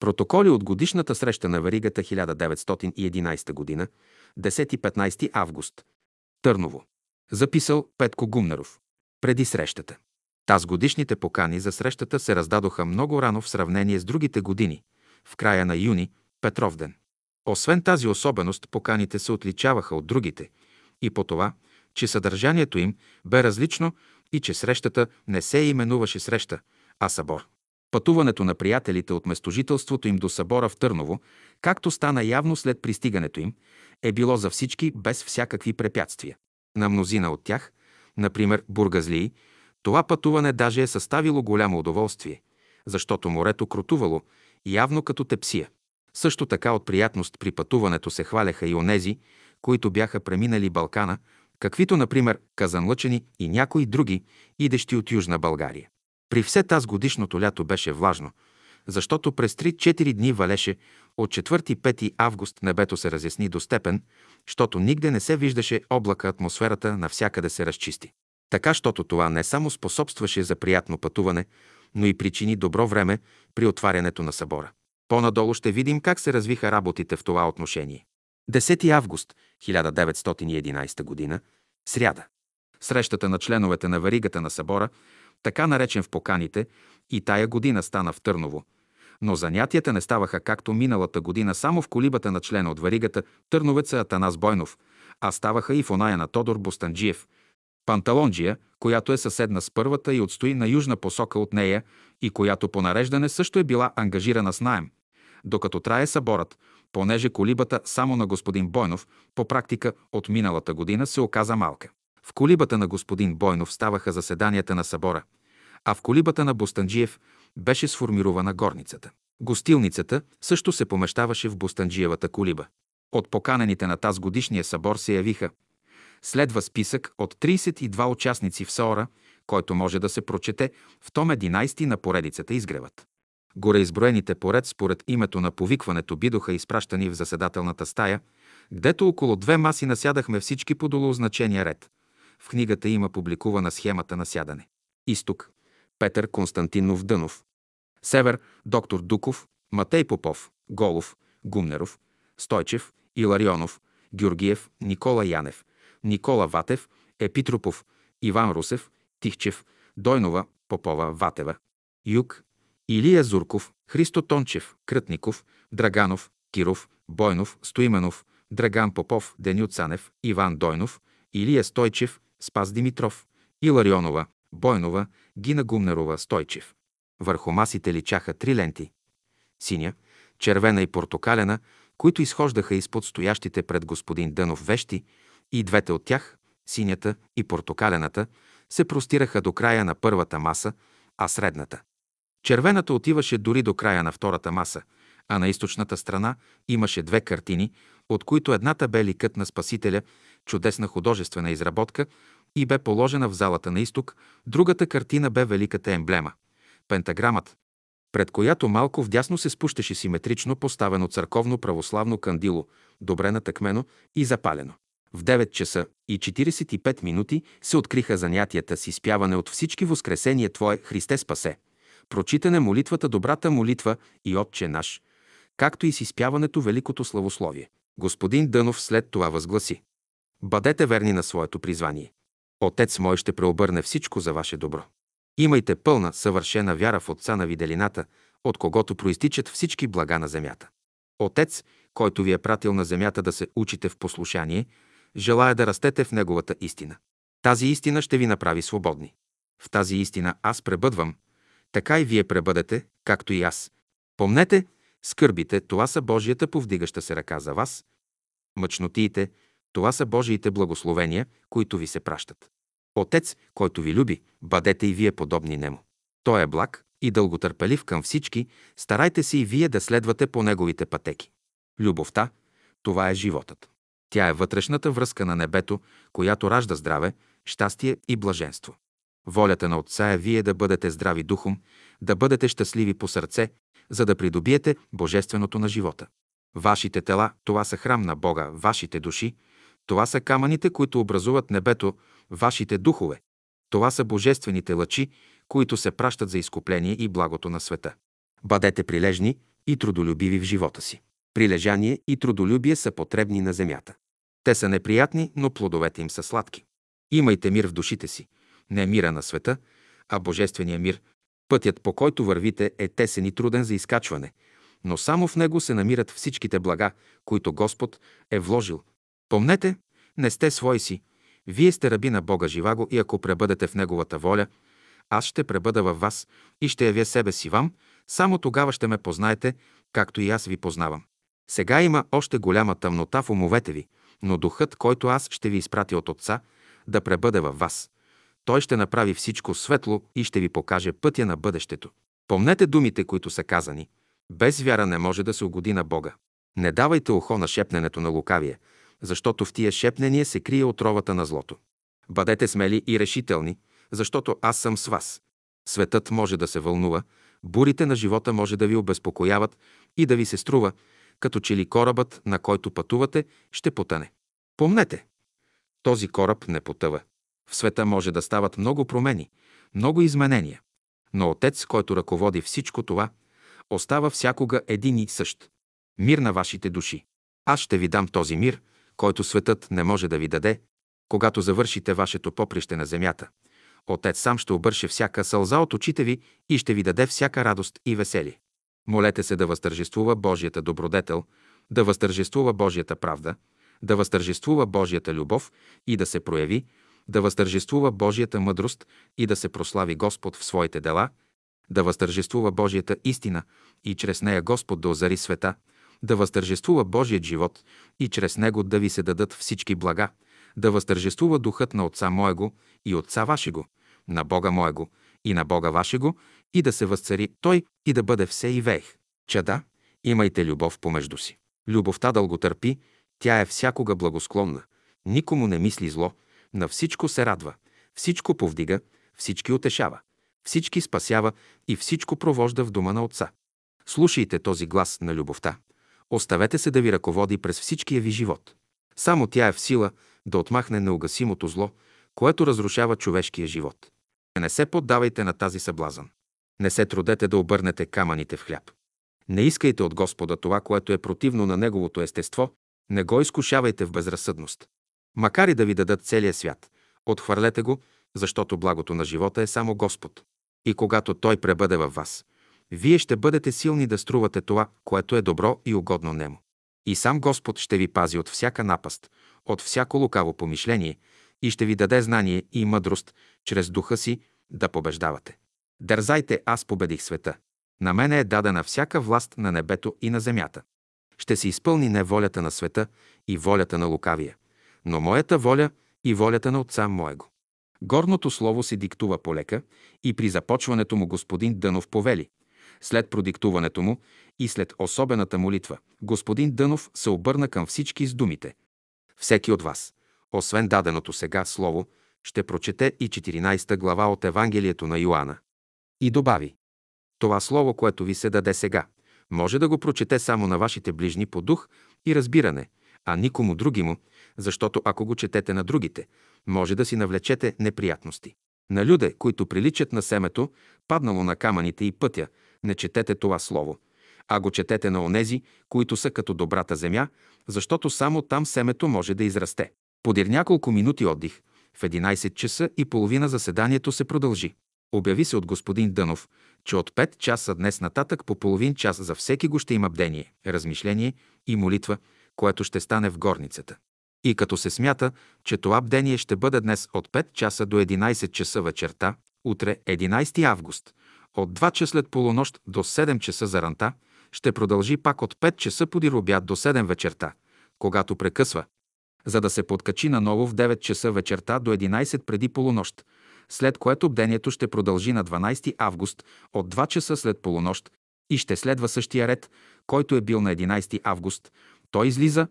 Протоколи от годишната среща на Варигата 1911 г. 10-15 август. Търново. Записал Петко Гумнеров. Преди срещата. Таз годишните покани за срещата се раздадоха много рано в сравнение с другите години, в края на юни, Петровден. Освен тази особеност, поканите се отличаваха от другите и по това, че съдържанието им бе различно и че срещата не се именуваше среща, а събор. Пътуването на приятелите от местожителството им до събора в Търново, както стана явно след пристигането им, е било за всички без всякакви препятствия. На мнозина от тях, например бургазлии, това пътуване даже е съставило голямо удоволствие, защото морето крутувало, явно като тепсия. Също така от приятност при пътуването се хваляха и онези, които бяха преминали Балкана, каквито, например, казанлъчени и някои други, идещи от Южна България. При все таз годишното лято беше влажно, защото през 3-4 дни валеше от 4-5 август небето се разясни до степен, защото нигде не се виждаше облака, атмосферата навсякъде се разчисти. Така, щото това не само способстваше за приятно пътуване, но и причини добро време при отварянето на събора. По-надолу ще видим как се развиха работите в това отношение. 10 август 1911 г. Сряда. Срещата на членовете на варигата на събора, така наречен в поканите, и тая година стана в Търново. Но занятията не ставаха както миналата година само в колибата на члена от варигата Търновеца Атанас Бойнов, а ставаха и в оная на Тодор Бостанджиев, Панталонджия, която е съседна с първата и отстои на южна посока от нея и която по нареждане също е била ангажирана с найем. Докато трае съборът, понеже колибата само на господин Бойнов по практика от миналата година се оказа малка. В колибата на господин Бойнов ставаха заседанията на събора, а в колибата на Бостанджиев беше сформирована горницата. Гостилницата също се помещаваше в Бостанджиевата колиба. От поканените на таз годишния събор се явиха Следва списък от 32 участници в СОРА, който може да се прочете в том 11 на поредицата Изгревът. Гореизброените поред според името на повикването бидоха изпращани в заседателната стая, гдето около две маси насядахме всички по долозначения ред. В книгата има публикувана схемата на сядане. Изток – Петър Константинов Дънов. Север – доктор Дуков, Матей Попов, Голов, Гумнеров, Стойчев, Иларионов, Георгиев, Никола Янев, Никола Ватев, Епитропов, Иван Русев, Тихчев, Дойнова, Попова, Ватева. Юг, Илия Зурков, Христо Тончев, Крътников, Драганов, Киров, Бойнов, Стоименов, Драган Попов, Деню Цанев, Иван Дойнов, Илия Стойчев, Спас Димитров, Иларионова, Бойнова, Гина Гумнерова, Стойчев. Върху масите личаха три ленти – синя, червена и портокалена, които изхождаха изпод стоящите пред господин Дънов вещи и двете от тях, синята и портокалената, се простираха до края на първата маса, а средната. Червената отиваше дори до края на втората маса, а на източната страна имаше две картини, от които едната бе ликът на Спасителя, чудесна художествена изработка и бе положена в залата на изток, другата картина бе великата емблема – пентаграмът, пред която малко вдясно се спущаше симетрично поставено църковно православно кандило, добре натъкмено и запалено. В 9 часа и 45 минути се откриха занятията с изпяване от всички Воскресение Твое Христе спасе, прочитане молитвата Добрата молитва и Отче наш, както и с изпяването Великото славословие. Господин Дънов след това възгласи. Бъдете верни на своето призвание. Отец мой ще преобърне всичко за ваше добро. Имайте пълна, съвършена вяра в Отца на виделината, от когото проистичат всички блага на земята. Отец, който ви е пратил на земята да се учите в послушание, желая да растете в Неговата истина. Тази истина ще ви направи свободни. В тази истина аз пребъдвам, така и вие пребъдете, както и аз. Помнете, скърбите, това са Божията повдигаща се ръка за вас. Мъчнотиите, това са Божиите благословения, които ви се пращат. Отец, който ви люби, бъдете и вие подобни нему. Той е благ и дълготърпелив към всички, старайте се и вие да следвате по неговите пътеки. Любовта – това е животът. Тя е вътрешната връзка на небето, която ражда здраве, щастие и блаженство. Волята на Отца е вие да бъдете здрави духом, да бъдете щастливи по сърце, за да придобиете божественото на живота. Вашите тела – това са храм на Бога, вашите души – това са камъните, които образуват небето, вашите духове. Това са божествените лъчи, които се пращат за изкупление и благото на света. Бъдете прилежни, и трудолюбиви в живота си. Прилежание и трудолюбие са потребни на земята. Те са неприятни, но плодовете им са сладки. Имайте мир в душите си. Не мира на света, а божествения мир. Пътят, по който вървите, е тесен и труден за изкачване, но само в него се намират всичките блага, които Господ е вложил. Помнете, не сте свои си. Вие сте раби на Бога живаго и ако пребъдете в Неговата воля, аз ще пребъда във вас и ще явя себе си вам, само тогава ще ме познаете, както и аз ви познавам. Сега има още голяма тъмнота в умовете ви, но духът, който аз ще ви изпратя от Отца, да пребъде във вас. Той ще направи всичко светло и ще ви покаже пътя на бъдещето. Помнете думите, които са казани. Без вяра не може да се угоди на Бога. Не давайте ухо на шепненето на лукавие, защото в тия шепнения се крие отровата на злото. Бъдете смели и решителни, защото аз съм с вас. Светът може да се вълнува, бурите на живота може да ви обезпокояват и да ви се струва, като че ли корабът, на който пътувате, ще потъне. Помнете, този кораб не потъва. В света може да стават много промени, много изменения. Но Отец, който ръководи всичко това, остава всякога един и същ. Мир на вашите души. Аз ще ви дам този мир, който светът не може да ви даде, когато завършите вашето поприще на земята. Отец сам ще обърше всяка сълза от очите ви и ще ви даде всяка радост и веселие. Молете се да възтържествува Божията добродетел, да възтържествува Божията правда, да възтържествува Божията любов и да се прояви, да възтържествува Божията мъдрост и да се прослави Господ в своите дела, да възтържествува Божията истина и чрез нея Господ да озари света, да възтържествува Божият живот и чрез него да ви се дадат всички блага, да възтържествува духът на Отца Моего и Отца Вашего, на Бога Моего и на Бога Вашего, и да се възцари Той и да бъде все и вех. Чада, имайте любов помежду си. Любовта дълго търпи, тя е всякога благосклонна, никому не мисли зло, на всичко се радва, всичко повдига, всички утешава, всички спасява и всичко провожда в дома на Отца. Слушайте този глас на любовта. Оставете се да ви ръководи през всичкия ви живот. Само тя е в сила да отмахне неугасимото зло, което разрушава човешкия живот. Не се поддавайте на тази съблазън. Не се трудете да обърнете камъните в хляб. Не искайте от Господа това, което е противно на Неговото естество, не го изкушавайте в безразсъдност. Макар и да ви дадат целия свят, отхвърлете го, защото благото на живота е само Господ. И когато Той пребъде във вас, вие ще бъдете силни да струвате това, което е добро и угодно Нему. И сам Господ ще ви пази от всяка напаст, от всяко лукаво помишление и ще ви даде знание и мъдрост, чрез духа си, да побеждавате. Дързайте, аз победих света. На мене е дадена всяка власт на небето и на земята. Ще се изпълни не волята на света и волята на лукавия, но моята воля и волята на Отца Моего. Горното слово се диктува полека и при започването му господин Дънов повели. След продиктуването му и след особената молитва, господин Дънов се обърна към всички с думите. Всеки от вас, освен даденото сега слово, ще прочете и 14 глава от Евангелието на Йоанна. И добави, това слово, което ви се даде сега, може да го прочете само на вашите ближни по дух и разбиране, а никому други му, защото ако го четете на другите, може да си навлечете неприятности. На люде, които приличат на семето, паднало на камъните и пътя, не четете това слово, а го четете на онези, които са като добрата земя, защото само там семето може да израсте. Подир няколко минути отдих, в 11 часа и половина заседанието се продължи. Обяви се от господин Дънов, че от 5 часа днес нататък по половин час за всеки го ще има бдение, размишление и молитва, което ще стане в горницата. И като се смята, че това бдение ще бъде днес от 5 часа до 11 часа вечерта, утре 11 август, от 2 часа след полунощ до 7 часа за ранта, ще продължи пак от 5 часа подир обяд до 7 вечерта, когато прекъсва, за да се подкачи наново в 9 часа вечерта до 11 преди полунощ, след което бдението ще продължи на 12 август от 2 часа след полунощ и ще следва същия ред, който е бил на 11 август. Той излиза,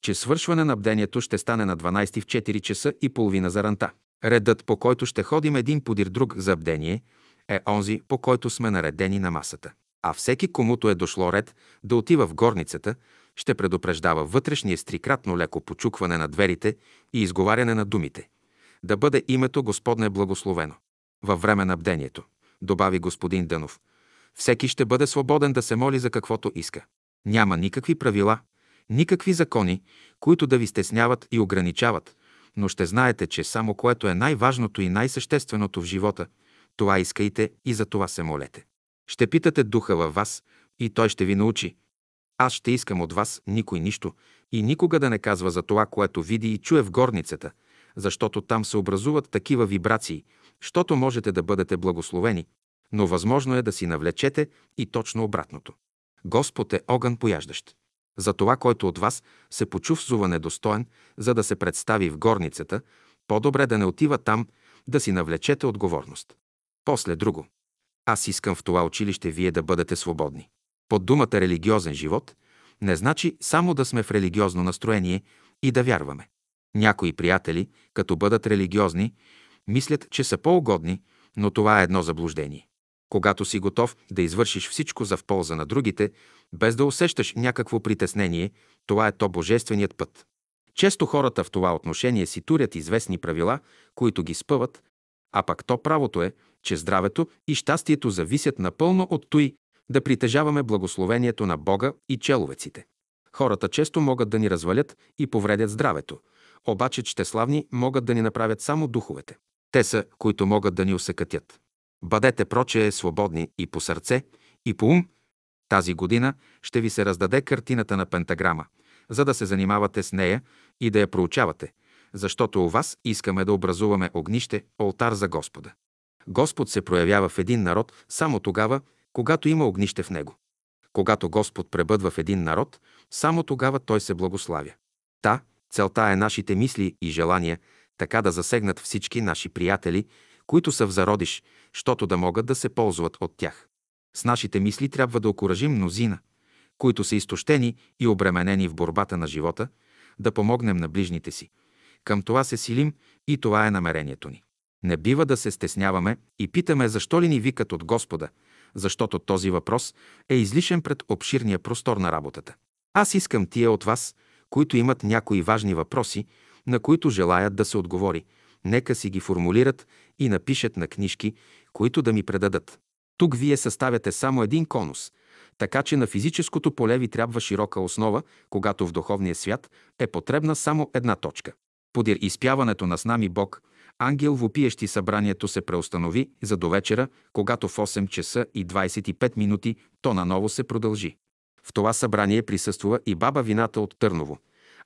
че свършване на бдението ще стане на 12 в 4 часа и половина за ранта. Редът, по който ще ходим един подир друг за бдение, е онзи, по който сме наредени на масата. А всеки, комуто е дошло ред да отива в горницата, ще предупреждава вътрешния стрикратно леко почукване на дверите и изговаряне на думите. Да бъде името Господне благословено. Във време на бдението, добави господин Дънов, Всеки ще бъде свободен да се моли за каквото иска. Няма никакви правила, никакви закони, които да ви стесняват и ограничават, но ще знаете, че само което е най-важното и най-същественото в живота, това искайте и за това се молете. Ще питате духа във вас и той ще ви научи. Аз ще искам от вас никой нищо и никога да не казва за това, което види и чуе в горницата, защото там се образуват такива вибрации, щото можете да бъдете благословени, но възможно е да си навлечете и точно обратното. Господ е огън пояждащ. За това, който от вас се почувствува недостоен, за да се представи в горницата, по-добре да не отива там, да си навлечете отговорност. После друго. Аз искам в това училище вие да бъдете свободни. Под думата религиозен живот не значи само да сме в религиозно настроение и да вярваме. Някои приятели, като бъдат религиозни, мислят, че са по-угодни, но това е едно заблуждение. Когато си готов да извършиш всичко за в полза на другите, без да усещаш някакво притеснение, това е то божественият път. Често хората в това отношение си турят известни правила, които ги спъват, а пък то правото е, че здравето и щастието зависят напълно от той да притежаваме благословението на Бога и человеците. Хората често могат да ни развалят и повредят здравето, обаче щеславни могат да ни направят само духовете. Те са, които могат да ни усъкътят. Бъдете прочее свободни и по сърце, и по ум. Тази година ще ви се раздаде картината на пентаграма, за да се занимавате с нея и да я проучавате, защото у вас искаме да образуваме огнище, олтар за Господа. Господ се проявява в един народ само тогава, когато има огнище в него. Когато Господ пребъдва в един народ, само тогава той се благославя. Та, целта е нашите мисли и желания така да засегнат всички наши приятели, които са в зародиш, щото да могат да се ползват от тях. С нашите мисли трябва да окоръжим мнозина, които са изтощени и обременени в борбата на живота, да помогнем на ближните си. Към това се силим и това е намерението ни. Не бива да се стесняваме и питаме защо ли ни викат от Господа, защото този въпрос е излишен пред обширния простор на работата. Аз искам тия от вас, които имат някои важни въпроси, на които желаят да се отговори, нека си ги формулират и напишат на книжки, които да ми предадат. Тук вие съставяте само един конус, така че на физическото поле ви трябва широка основа, когато в духовния свят е потребна само една точка. Подир изпяването на снами Бог, ангел вопиещи събранието се преустанови за до вечера, когато в 8 часа и 25 минути то наново се продължи. В това събрание присъствува и баба Вината от Търново,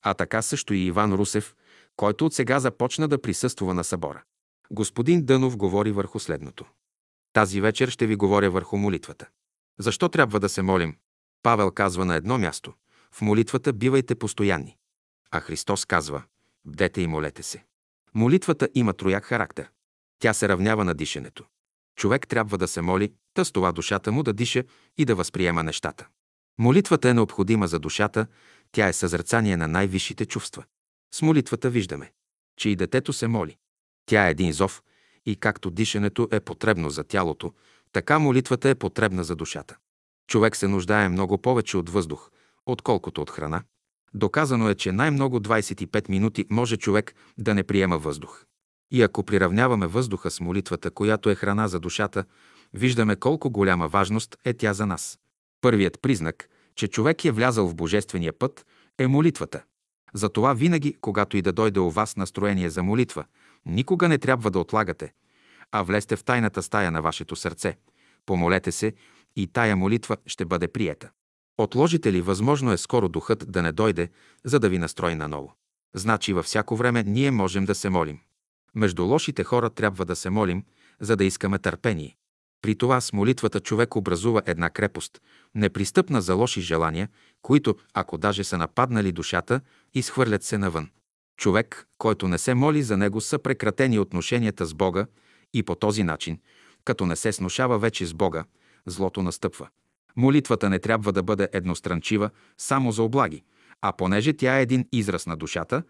а така също и Иван Русев, който от сега започна да присъства на събора. Господин Дънов говори върху следното. Тази вечер ще ви говоря върху молитвата. Защо трябва да се молим? Павел казва на едно място. В молитвата бивайте постоянни. А Христос казва, бдете и молете се. Молитвата има трояк характер. Тя се равнява на дишането. Човек трябва да се моли, та с това душата му да диша и да възприема нещата. Молитвата е необходима за душата, тя е съзерцание на най-висшите чувства. С молитвата виждаме, че и детето се моли. Тя е един зов и както дишането е потребно за тялото, така молитвата е потребна за душата. Човек се нуждае много повече от въздух, отколкото от храна. Доказано е, че най-много 25 минути може човек да не приема въздух. И ако приравняваме въздуха с молитвата, която е храна за душата, виждаме колко голяма важност е тя за нас. Първият признак, че човек е влязъл в божествения път, е молитвата. Затова винаги, когато и да дойде у вас настроение за молитва, никога не трябва да отлагате, а влезте в тайната стая на вашето сърце, помолете се и тая молитва ще бъде приета. Отложите ли, възможно е скоро духът да не дойде, за да ви настрои наново. Значи във всяко време ние можем да се молим. Между лошите хора трябва да се молим, за да искаме търпение. При това с молитвата човек образува една крепост, непристъпна за лоши желания, които, ако даже са нападнали душата, изхвърлят се навън. Човек, който не се моли за него, са прекратени отношенията с Бога и по този начин, като не се сношава вече с Бога, злото настъпва. Молитвата не трябва да бъде едностранчива само за облаги, а понеже тя е един израз на душата,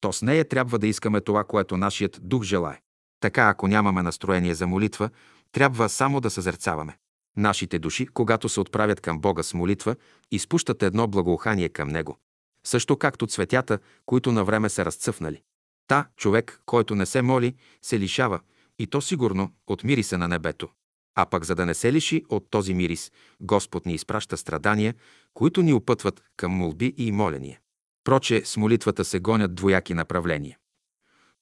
то с нея трябва да искаме това, което нашият дух желае. Така, ако нямаме настроение за молитва, трябва само да съзерцаваме. Нашите души, когато се отправят към Бога с молитва, изпущат едно благоухание към Него. Също както цветята, които на време са разцъфнали. Та, човек, който не се моли, се лишава, и то сигурно, от мириса на небето. А пък за да не се лиши от този мирис, Господ ни изпраща страдания, които ни опътват към молби и моления. Проче с молитвата се гонят двояки направления.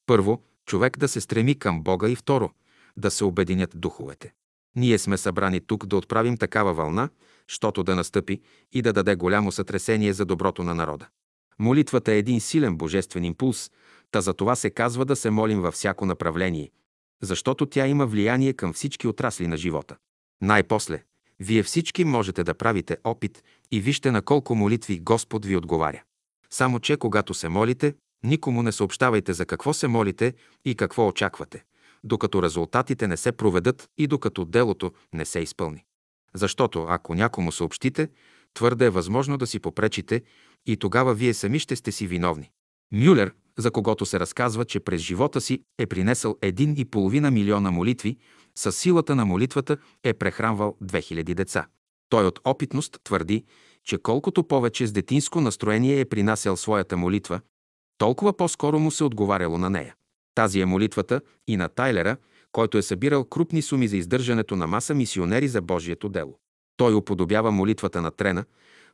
Първо, човек да се стреми към Бога и второ, да се обединят духовете. Ние сме събрани тук да отправим такава вълна, щото да настъпи и да даде голямо сътресение за доброто на народа. Молитвата е един силен божествен импулс, та за това се казва да се молим във всяко направление, защото тя има влияние към всички отрасли на живота. Най-после, вие всички можете да правите опит и вижте на колко молитви Господ ви отговаря. Само, че когато се молите, никому не съобщавайте за какво се молите и какво очаквате, докато резултатите не се проведат и докато делото не се изпълни. Защото ако някому съобщите, твърде е възможно да си попречите и тогава вие сами ще сте си виновни. Мюлер, за когото се разказва, че през живота си е принесъл един и половина милиона молитви, с силата на молитвата е прехранвал 2000 деца. Той от опитност твърди, че колкото повече с детинско настроение е принасял своята молитва, толкова по-скоро му се отговаряло на нея. Тази е молитвата и на Тайлера, който е събирал крупни суми за издържането на маса мисионери за Божието дело. Той уподобява молитвата на трена,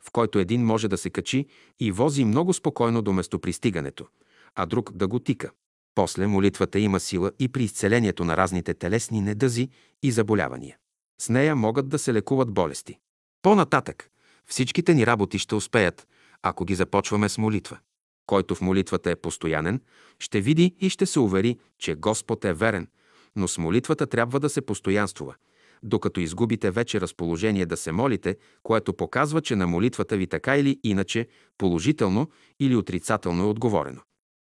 в който един може да се качи и вози много спокойно до местопристигането, а друг да го тика. После молитвата има сила и при изцелението на разните телесни недъзи и заболявания. С нея могат да се лекуват болести. По-нататък, всичките ни работи ще успеят, ако ги започваме с молитва. Който в молитвата е постоянен, ще види и ще се увери, че Господ е верен, но с молитвата трябва да се постоянствува, докато изгубите вече разположение да се молите, което показва, че на молитвата ви така или иначе, положително или отрицателно е отговорено.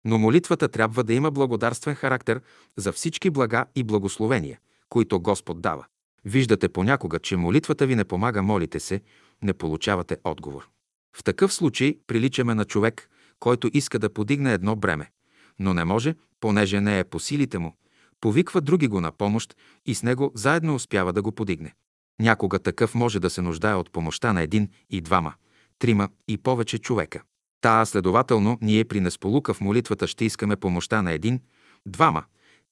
Но молитвата трябва да има благодарствен характер за всички блага и благословения, които Господ дава. Виждате понякога, че молитвата ви не помага, молите се, не получавате отговор. В такъв случай приличаме на човек, който иска да подигне едно бреме, но не може, понеже не е по силите му. Повиква други го на помощ и с него заедно успява да го подигне. Някога такъв може да се нуждае от помощта на един и двама, трима и повече човека. Та, следователно, ние при несполука в молитвата ще искаме помощта на един, двама,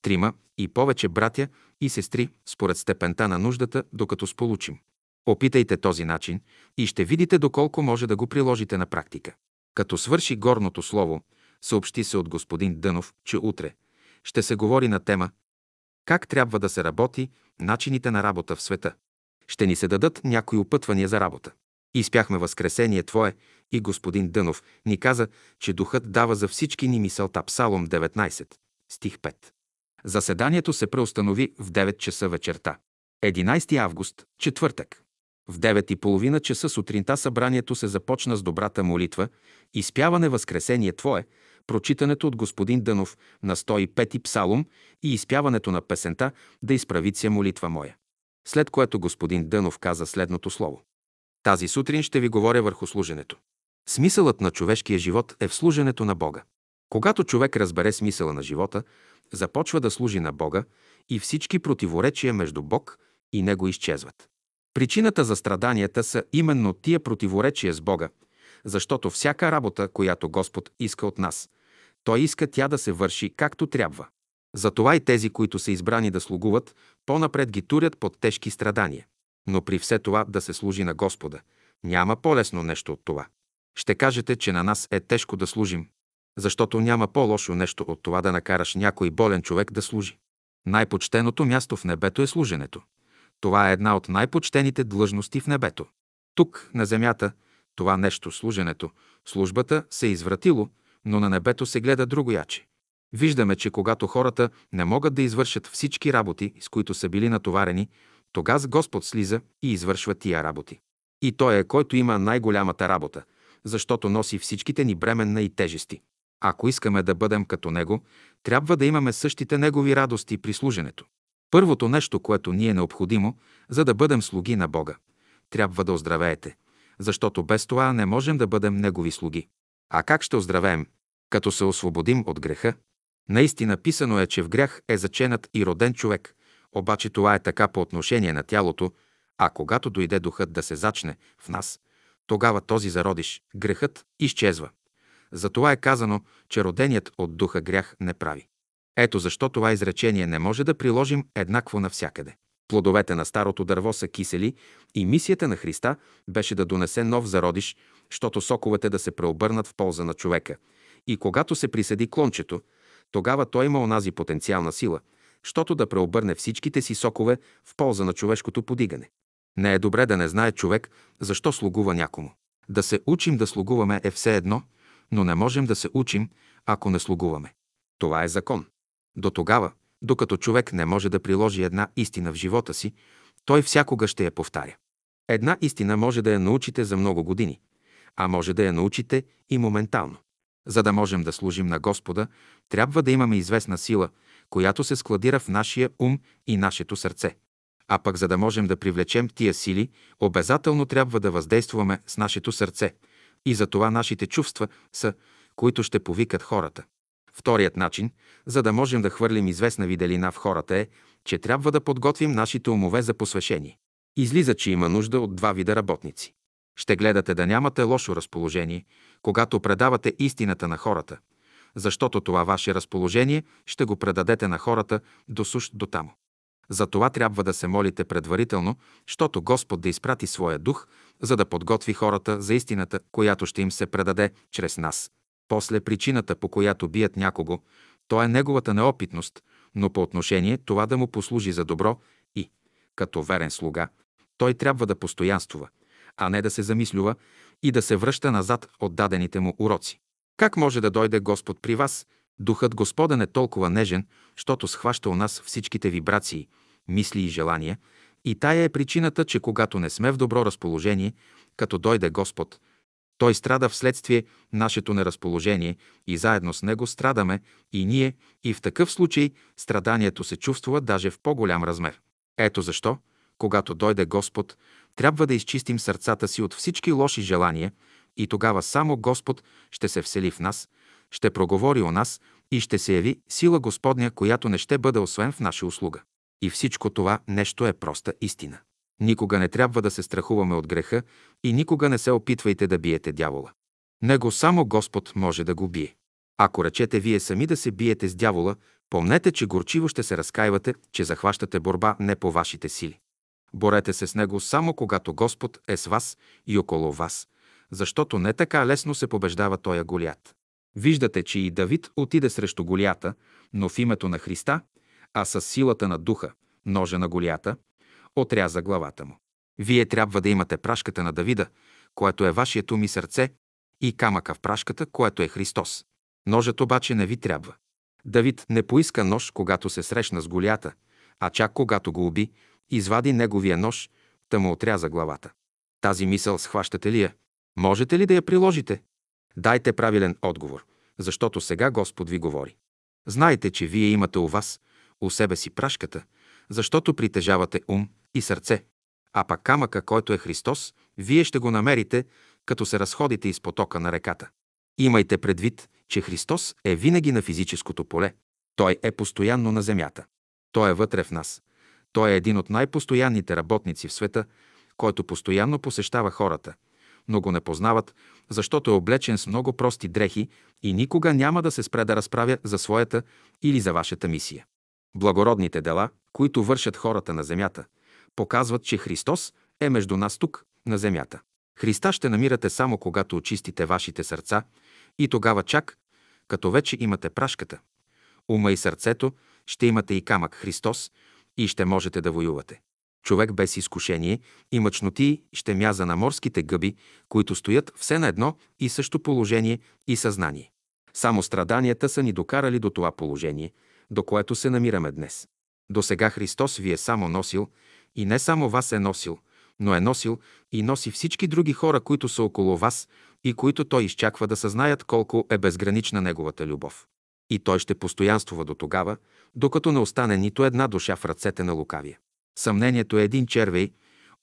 трима и повече братя и сестри, според степента на нуждата, докато сполучим. Опитайте този начин и ще видите доколко може да го приложите на практика. Като свърши горното слово, съобщи се от господин Дънов, че утре ще се говори на тема как трябва да се работи, начините на работа в света. Ще ни се дадат някои опътвания за работа. Изпяхме Възкресение Твое и господин Дънов ни каза, че Духът дава за всички ни мисълта Псалом 19, стих 5. Заседанието се преустанови в 9 часа вечерта. 11 август, четвъртък. В 9 и половина часа сутринта събранието се започна с добрата молитва, изпяване Възкресение Твое, прочитането от господин Дънов на 105 псалом и изпяването на песента «Да изправиция молитва моя». След което господин Дънов каза следното слово. Тази сутрин ще ви говоря върху служенето. Смисълът на човешкия живот е в служенето на Бога. Когато човек разбере смисъла на живота, започва да служи на Бога и всички противоречия между Бог и Него изчезват. Причината за страданията са именно тия противоречия с Бога, защото всяка работа, която Господ иска от нас, Той иска тя да се върши както трябва. Затова и тези, които са избрани да слугуват, по-напред ги турят под тежки страдания. Но при все това да се служи на Господа, няма по-лесно нещо от това. Ще кажете, че на нас е тежко да служим, защото няма по-лошо нещо от това да накараш някой болен човек да служи. Най-почтеното място в небето е служенето. Това е една от най-почтените длъжности в небето. Тук, на земята, това нещо, служенето, службата се е извратило, но на небето се гледа другояче. Виждаме, че когато хората не могат да извършат всички работи, с които са били натоварени, тогава Господ слиза и извършва тия работи. И Той е, който има най-голямата работа, защото носи всичките ни бременна и тежести. Ако искаме да бъдем като Него, трябва да имаме същите Негови радости при служенето. Първото нещо, което ни е необходимо, за да бъдем слуги на Бога, трябва да оздравеете, защото без това не можем да бъдем Негови слуги. А как ще оздравеем? Като се освободим от греха. Наистина писано е, че в грях е заченат и роден човек, обаче това е така по отношение на тялото, а когато дойде духът да се зачне в нас, тогава този зародиш, грехът, изчезва. Затова е казано, че роденият от духа грях не прави. Ето защо това изречение не може да приложим еднакво навсякъде. Плодовете на старото дърво са кисели и мисията на Христа беше да донесе нов зародиш, защото соковете да се преобърнат в полза на човека. И когато се присъди клончето, тогава той има онази потенциална сила, щото да преобърне всичките си сокове в полза на човешкото подигане. Не е добре да не знае човек защо слугува някому. Да се учим да слугуваме е все едно, но не можем да се учим, ако не слугуваме. Това е закон. До тогава, докато човек не може да приложи една истина в живота си, той всякога ще я повтаря. Една истина може да я научите за много години, а може да я научите и моментално. За да можем да служим на Господа, трябва да имаме известна сила, която се складира в нашия ум и нашето сърце. А пък за да можем да привлечем тия сили, обязателно трябва да въздействаме с нашето сърце. И за това нашите чувства са, които ще повикат хората. Вторият начин, за да можем да хвърлим известна виделина в хората е, че трябва да подготвим нашите умове за посвещение. Излиза, че има нужда от два вида работници. Ще гледате да нямате лошо разположение, когато предавате истината на хората, защото това ваше разположение ще го предадете на хората до суш до тамо. За това трябва да се молите предварително, защото Господ да изпрати своя дух, за да подготви хората за истината, която ще им се предаде чрез нас. После причината, по която бият някого, то е неговата неопитност, но по отношение това да му послужи за добро и, като верен слуга, той трябва да постоянствува, а не да се замислюва и да се връща назад от дадените му уроци. Как може да дойде Господ при вас? Духът Господен е толкова нежен, щото схваща у нас всичките вибрации, мисли и желания, и тая е причината, че когато не сме в добро разположение, като дойде Господ, той страда вследствие нашето неразположение и заедно с него страдаме и ние, и в такъв случай страданието се чувства даже в по-голям размер. Ето защо, когато дойде Господ, трябва да изчистим сърцата си от всички лоши желания и тогава само Господ ще се всели в нас, ще проговори о нас и ще се яви сила Господня, която не ще бъде освен в наша услуга. И всичко това нещо е проста истина. Никога не трябва да се страхуваме от греха и никога не се опитвайте да биете дявола. Него само Господ може да го бие. Ако речете вие сами да се биете с дявола, помнете, че горчиво ще се разкаивате, че захващате борба не по вашите сили. Борете се с него само когато Господ е с вас и около вас, защото не така лесно се побеждава тоя Голият. Виждате, че и Давид отиде срещу Голията, но в името на Христа, а с силата на духа, ножа на Голията, отряза главата му. Вие трябва да имате прашката на Давида, което е вашият ум и сърце, и камъка в прашката, което е Христос. Ножът обаче не ви трябва. Давид не поиска нож, когато се срещна с Голията, а чак когато го уби, извади неговия нож, та му отряза главата. Тази мисъл схващате ли я? Можете ли да я приложите? Дайте правилен отговор, защото сега Господ ви говори. Знайте, че вие имате у вас, у себе си прашката, защото притежавате ум и сърце. А пак камъка, който е Христос, вие ще го намерите, като се разходите из потока на реката. Имайте предвид, че Христос е винаги на физическото поле. Той е постоянно на земята. Той е вътре в нас. Той е един от най-постоянните работници в света, който постоянно посещава хората, но го не познават, защото е облечен с много прости дрехи и никога няма да се спре да разправя за своята или за вашата мисия. Благородните дела, които вършат хората на земята, показват, че Христос е между нас тук, на земята. Христа ще намирате само когато очистите вашите сърца и тогава чак, като вече имате прашката, ума и сърцето, ще имате и камък Христос и ще можете да воювате. Човек без изкушение и мъчноти ще мяза на морските гъби, които стоят все на едно и също положение и съзнание. Само страданията са ни докарали до това положение, до което се намираме днес. До сега Христос ви е само носил и не само вас е носил, но е носил и носи всички други хора, които са около вас и които Той изчаква да съзнаят колко е безгранична Неговата любов. И Той ще постоянствува до тогава, докато не остане нито една душа в ръцете на лукавия. Съмнението е един червей,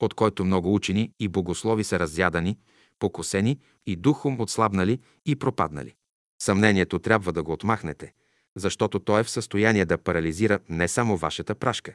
от който много учени и богослови са разядани, покосени и духом отслабнали и пропаднали. Съмнението трябва да го отмахнете, защото то е в състояние да парализира не само вашата прашка,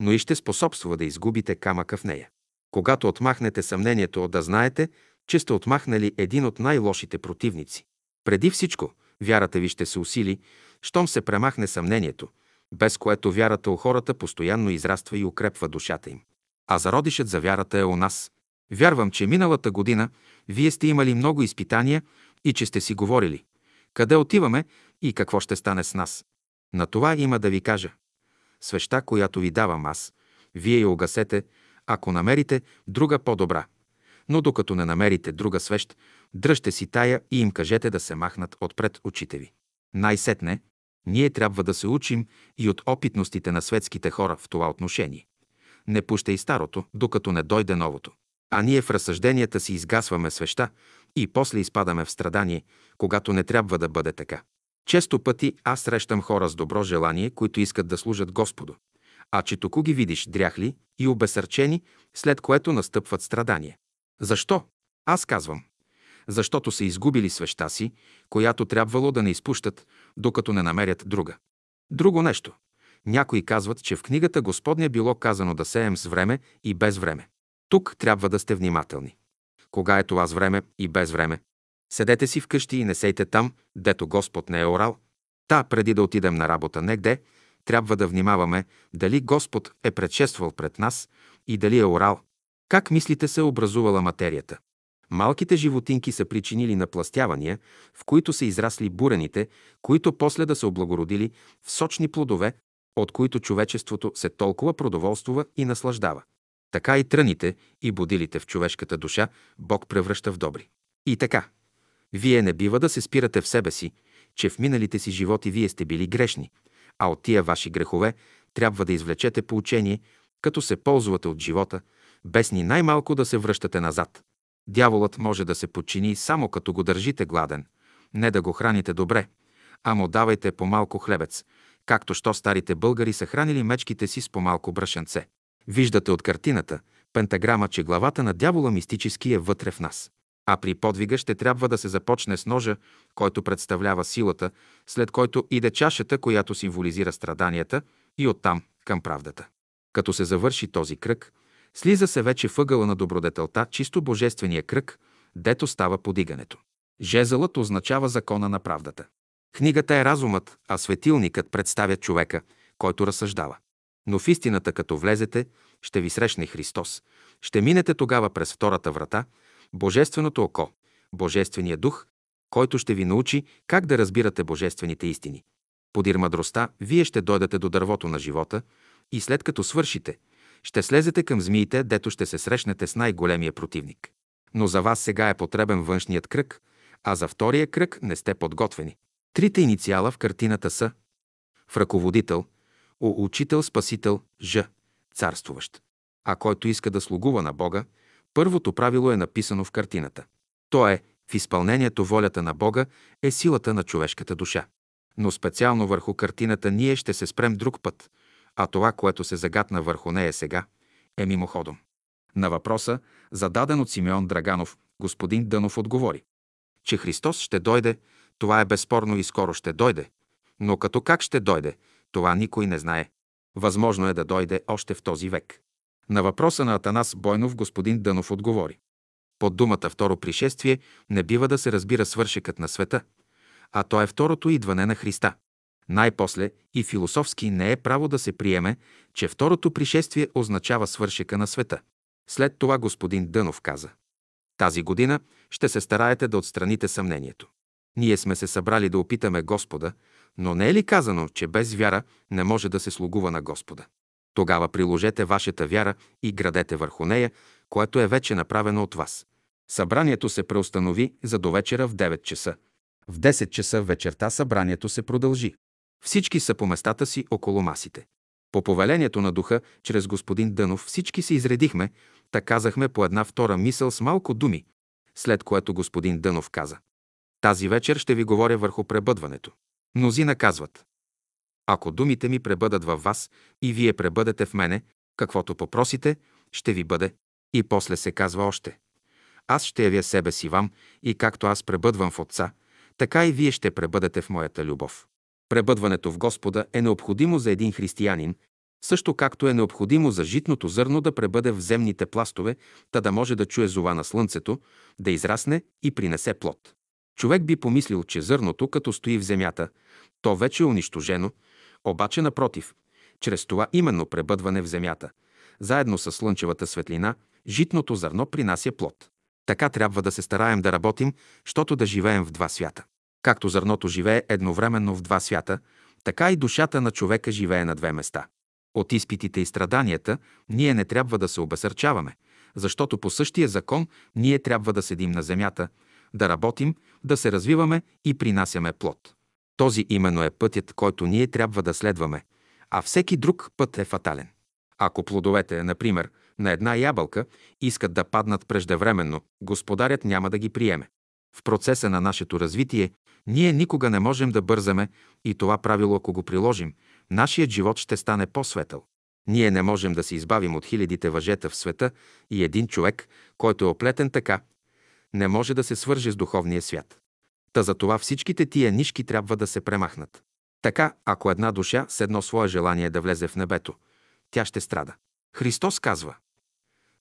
но и ще способства да изгубите камъка в нея. Когато отмахнете съмнението, да знаете, че сте отмахнали един от най-лошите противници. Преди всичко, вярата ви ще се усили, щом се премахне съмнението, без което вярата у хората постоянно израства и укрепва душата им. А зародишът за вярата е у нас. Вярвам, че миналата година вие сте имали много изпитания и че сте си говорили къде отиваме и какво ще стане с нас. На това има да ви кажа. Свеща, която ви давам аз, вие я угасете, ако намерите друга по-добра. Но докато не намерите друга свещ, дръжте си тая и им кажете да се махнат отпред очите ви. Най-сетне, ние трябва да се учим и от опитностите на светските хора в това отношение. Не пущай старото, докато не дойде новото. А ние в разсъжденията си изгасваме свеща и после изпадаме в страдание, когато не трябва да бъде така. Често пъти аз срещам хора с добро желание, които искат да служат Господу. А че току ги видиш дряхли и обесърчени, след което настъпват страдания. Защо? Аз казвам. Защото са изгубили свеща си, която трябвало да не изпущат, докато не намерят друга. Друго нещо. Някои казват, че в книгата Господня било казано да сеем с време и без време. Тук трябва да сте внимателни. Кога е това с време и без време? Седете си вкъщи и не сейте там, дето Господ не е орал. Та, преди да отидем на работа негде, трябва да внимаваме дали Господ е предшествал пред нас и дали е орал. Как мислите се образувала материята? Малките животинки са причинили напластявания, в които са израсли бурените, които после да са облагородили в сочни плодове, от които човечеството се толкова продоволствува и наслаждава. Така и тръните и будилите в човешката душа Бог превръща в добри. И така, вие не бива да се спирате в себе си, че в миналите си животи вие сте били грешни, а от тия ваши грехове трябва да извлечете поучение, като се ползвате от живота, без ни най-малко да се връщате назад. Дяволът може да се подчини само като го държите гладен, не да го храните добре, а му давайте по-малко хлебец, както що старите българи са хранили мечките си с по-малко брашенце. Виждате от картината, пентаграма, че главата на дявола мистически е вътре в нас. А при подвига ще трябва да се започне с ножа, който представлява силата, след който иде чашата, която символизира страданията и оттам към правдата. Като се завърши този кръг, слиза се вече въгъла на добродетелта, чисто божествения кръг, дето става подигането. Жезълът означава закона на правдата. Книгата е разумът, а светилникът представя човека, който разсъждава. Но в истината, като влезете, ще ви срещне Христос. Ще минете тогава през втората врата, Божественото око, Божествения дух, който ще ви научи как да разбирате божествените истини. Подир мъдростта, вие ще дойдете до дървото на живота и след като свършите, ще слезете към змиите, дето ще се срещнете с най-големия противник. Но за вас сега е потребен външният кръг, а за втория кръг не сте подготвени. Трите инициала в картината са в ръководител – О, учител, спасител, Ж, царствуващ. А който иска да слугува на Бога, първото правило е написано в картината. То е в изпълнението волята на Бога е силата на човешката душа. Но специално върху картината ние ще се спрем друг път, а това, което се загатна върху нея сега, е мимоходом. На въпроса, зададен от Симеон Драганов, господин Дънов отговори, че Христос ще дойде, това е безспорно и скоро ще дойде, но като как ще дойде, това никой не знае. Възможно е да дойде още в този век. На въпроса на Атанас Бойнов господин Дънов отговори. Под думата второ пришествие не бива да се разбира свършекът на света, а то е второто идване на Христа. Най-после и философски не е право да се приеме, че второто пришествие означава свършека на света. След това господин Дънов каза. Тази година ще се стараете да отстраните съмнението. Ние сме се събрали да опитаме Господа, но не е ли казано, че без вяра не може да се слугува на Господа? Тогава приложете вашата вяра и градете върху нея, което е вече направено от вас. Събранието се преустанови за до вечера в 9 часа. В 10 часа вечерта събранието се продължи. Всички са по местата си около масите. По повелението на духа, чрез господин Дънов, всички се изредихме, та казахме по една втора мисъл с малко думи, след което господин Дънов каза. Тази вечер ще ви говоря върху пребъдването. Мнозина казват, ако думите ми пребъдат във вас и вие пребъдете в мене, каквото попросите, ще ви бъде. И после се казва още. Аз ще явя себе си вам и както аз пребъдвам в Отца, така и вие ще пребъдете в моята любов. Пребъдването в Господа е необходимо за един християнин, също както е необходимо за житното зърно да пребъде в земните пластове, та да може да чуе зова на слънцето, да израсне и принесе плод. Човек би помислил, че зърното, като стои в земята, то вече е унищожено, Обаче, напротив, чрез това именно пребъдване в земята, заедно с слънчевата светлина, житното зърно принася плод. Така трябва да се стараем да работим, щото да живеем в два свята. Както зърното живее едновременно в два свята, така и душата на човека живее на две места. От изпитите и страданията ние не трябва да се обесърчаваме, защото по същия закон ние трябва да седим на земята, да работим, да се развиваме и принасяме плод. Този именно е пътят, който ние трябва да следваме, а всеки друг път е фатален. Ако плодовете, например, на една ябълка искат да паднат преждевременно, господарят няма да ги приеме. В процеса на нашето развитие ние никога не можем да бързаме и това правило, ако го приложим, нашият живот ще стане по-светъл. Ние не можем да се избавим от хилядите въжета в света и един човек, който е оплетен така, не може да се свърже с духовния свят. Та за това всичките тия нишки трябва да се премахнат. Така, ако една душа с едно свое желание да влезе в небето, тя ще страда. Христос казва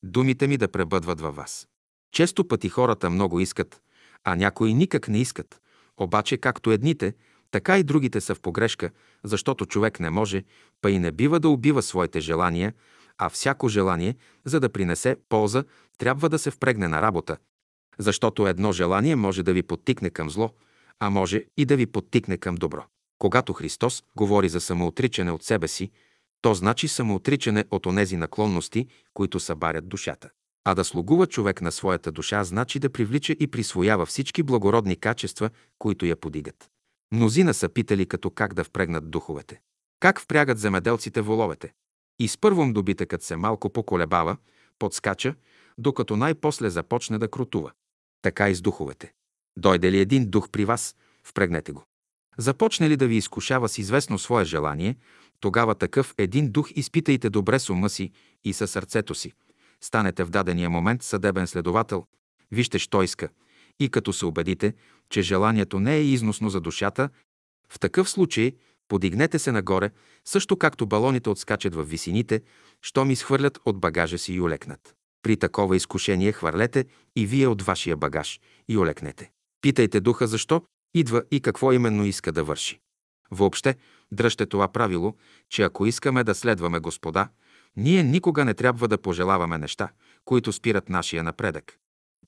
Думите ми да пребъдват във вас. Често пъти хората много искат, а някои никак не искат. Обаче както едните, така и другите са в погрешка, защото човек не може, па и не бива да убива своите желания, а всяко желание, за да принесе полза, трябва да се впрегне на работа. Защото едно желание може да ви подтикне към зло, а може и да ви подтикне към добро. Когато Христос говори за самоотричане от себе си, то значи самоотричане от онези наклонности, които събарят душата. А да слугува човек на своята душа значи да привлича и присвоява всички благородни качества, които я подигат. Мнозина са питали като как да впрегнат духовете. Как впрягат земеделците воловете? Първом добитъкът се малко поколебава, подскача, докато най-после започне да крутува. Така и с духовете. Дойде ли един дух при вас, впрегнете го. Започне ли да ви изкушава с известно свое желание, тогава такъв един дух изпитайте добре с ума си и със сърцето си. Станете в дадения момент съдебен следовател, вижте, що иска, и като се убедите, че желанието не е износно за душата, в такъв случай подигнете се нагоре, също както балоните отскачат в висините, щом изхвърлят от багажа си и олекнат. При такова изкушение хвърлете и вие от вашия багаж и олекнете. Питайте духа защо идва и какво именно иска да върши. Въобще, дръжте това правило, че ако искаме да следваме Господа, ние никога не трябва да пожелаваме неща, които спират нашия напредък.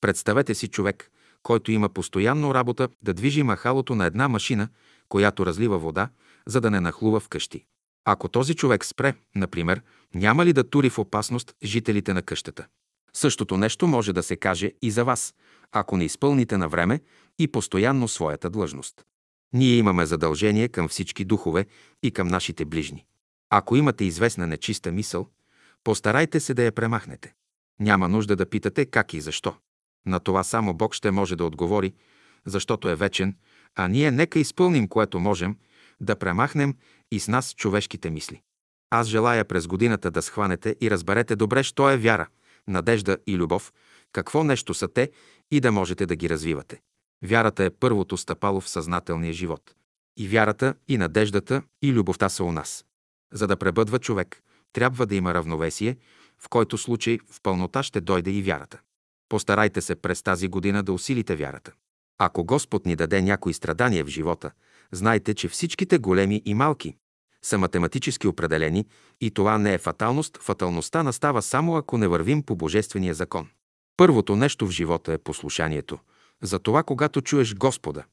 Представете си човек, който има постоянно работа да движи махалото на една машина, която разлива вода, за да не нахлува в къщи. Ако този човек спре, например, няма ли да тури в опасност жителите на къщата? Същото нещо може да се каже и за вас, ако не изпълните на време и постоянно своята длъжност. Ние имаме задължение към всички духове и към нашите ближни. Ако имате известна нечиста мисъл, постарайте се да я премахнете. Няма нужда да питате как и защо. На това само Бог ще може да отговори, защото е вечен, а ние нека изпълним което можем, да премахнем и с нас човешките мисли. Аз желая през годината да схванете и разберете добре, що е вяра, надежда и любов, какво нещо са те и да можете да ги развивате. Вярата е първото стъпало в съзнателния живот. И вярата, и надеждата, и любовта са у нас. За да пребъдва човек, трябва да има равновесие, в който случай в пълнота ще дойде и вярата. Постарайте се през тази година да усилите вярата. Ако Господ ни даде някои страдания в живота, знайте, че всичките големи и малки са математически определени и това не е фаталност. Фаталността настава само ако не вървим по Божествения закон. Първото нещо в живота е послушанието. Затова, когато чуеш Господа,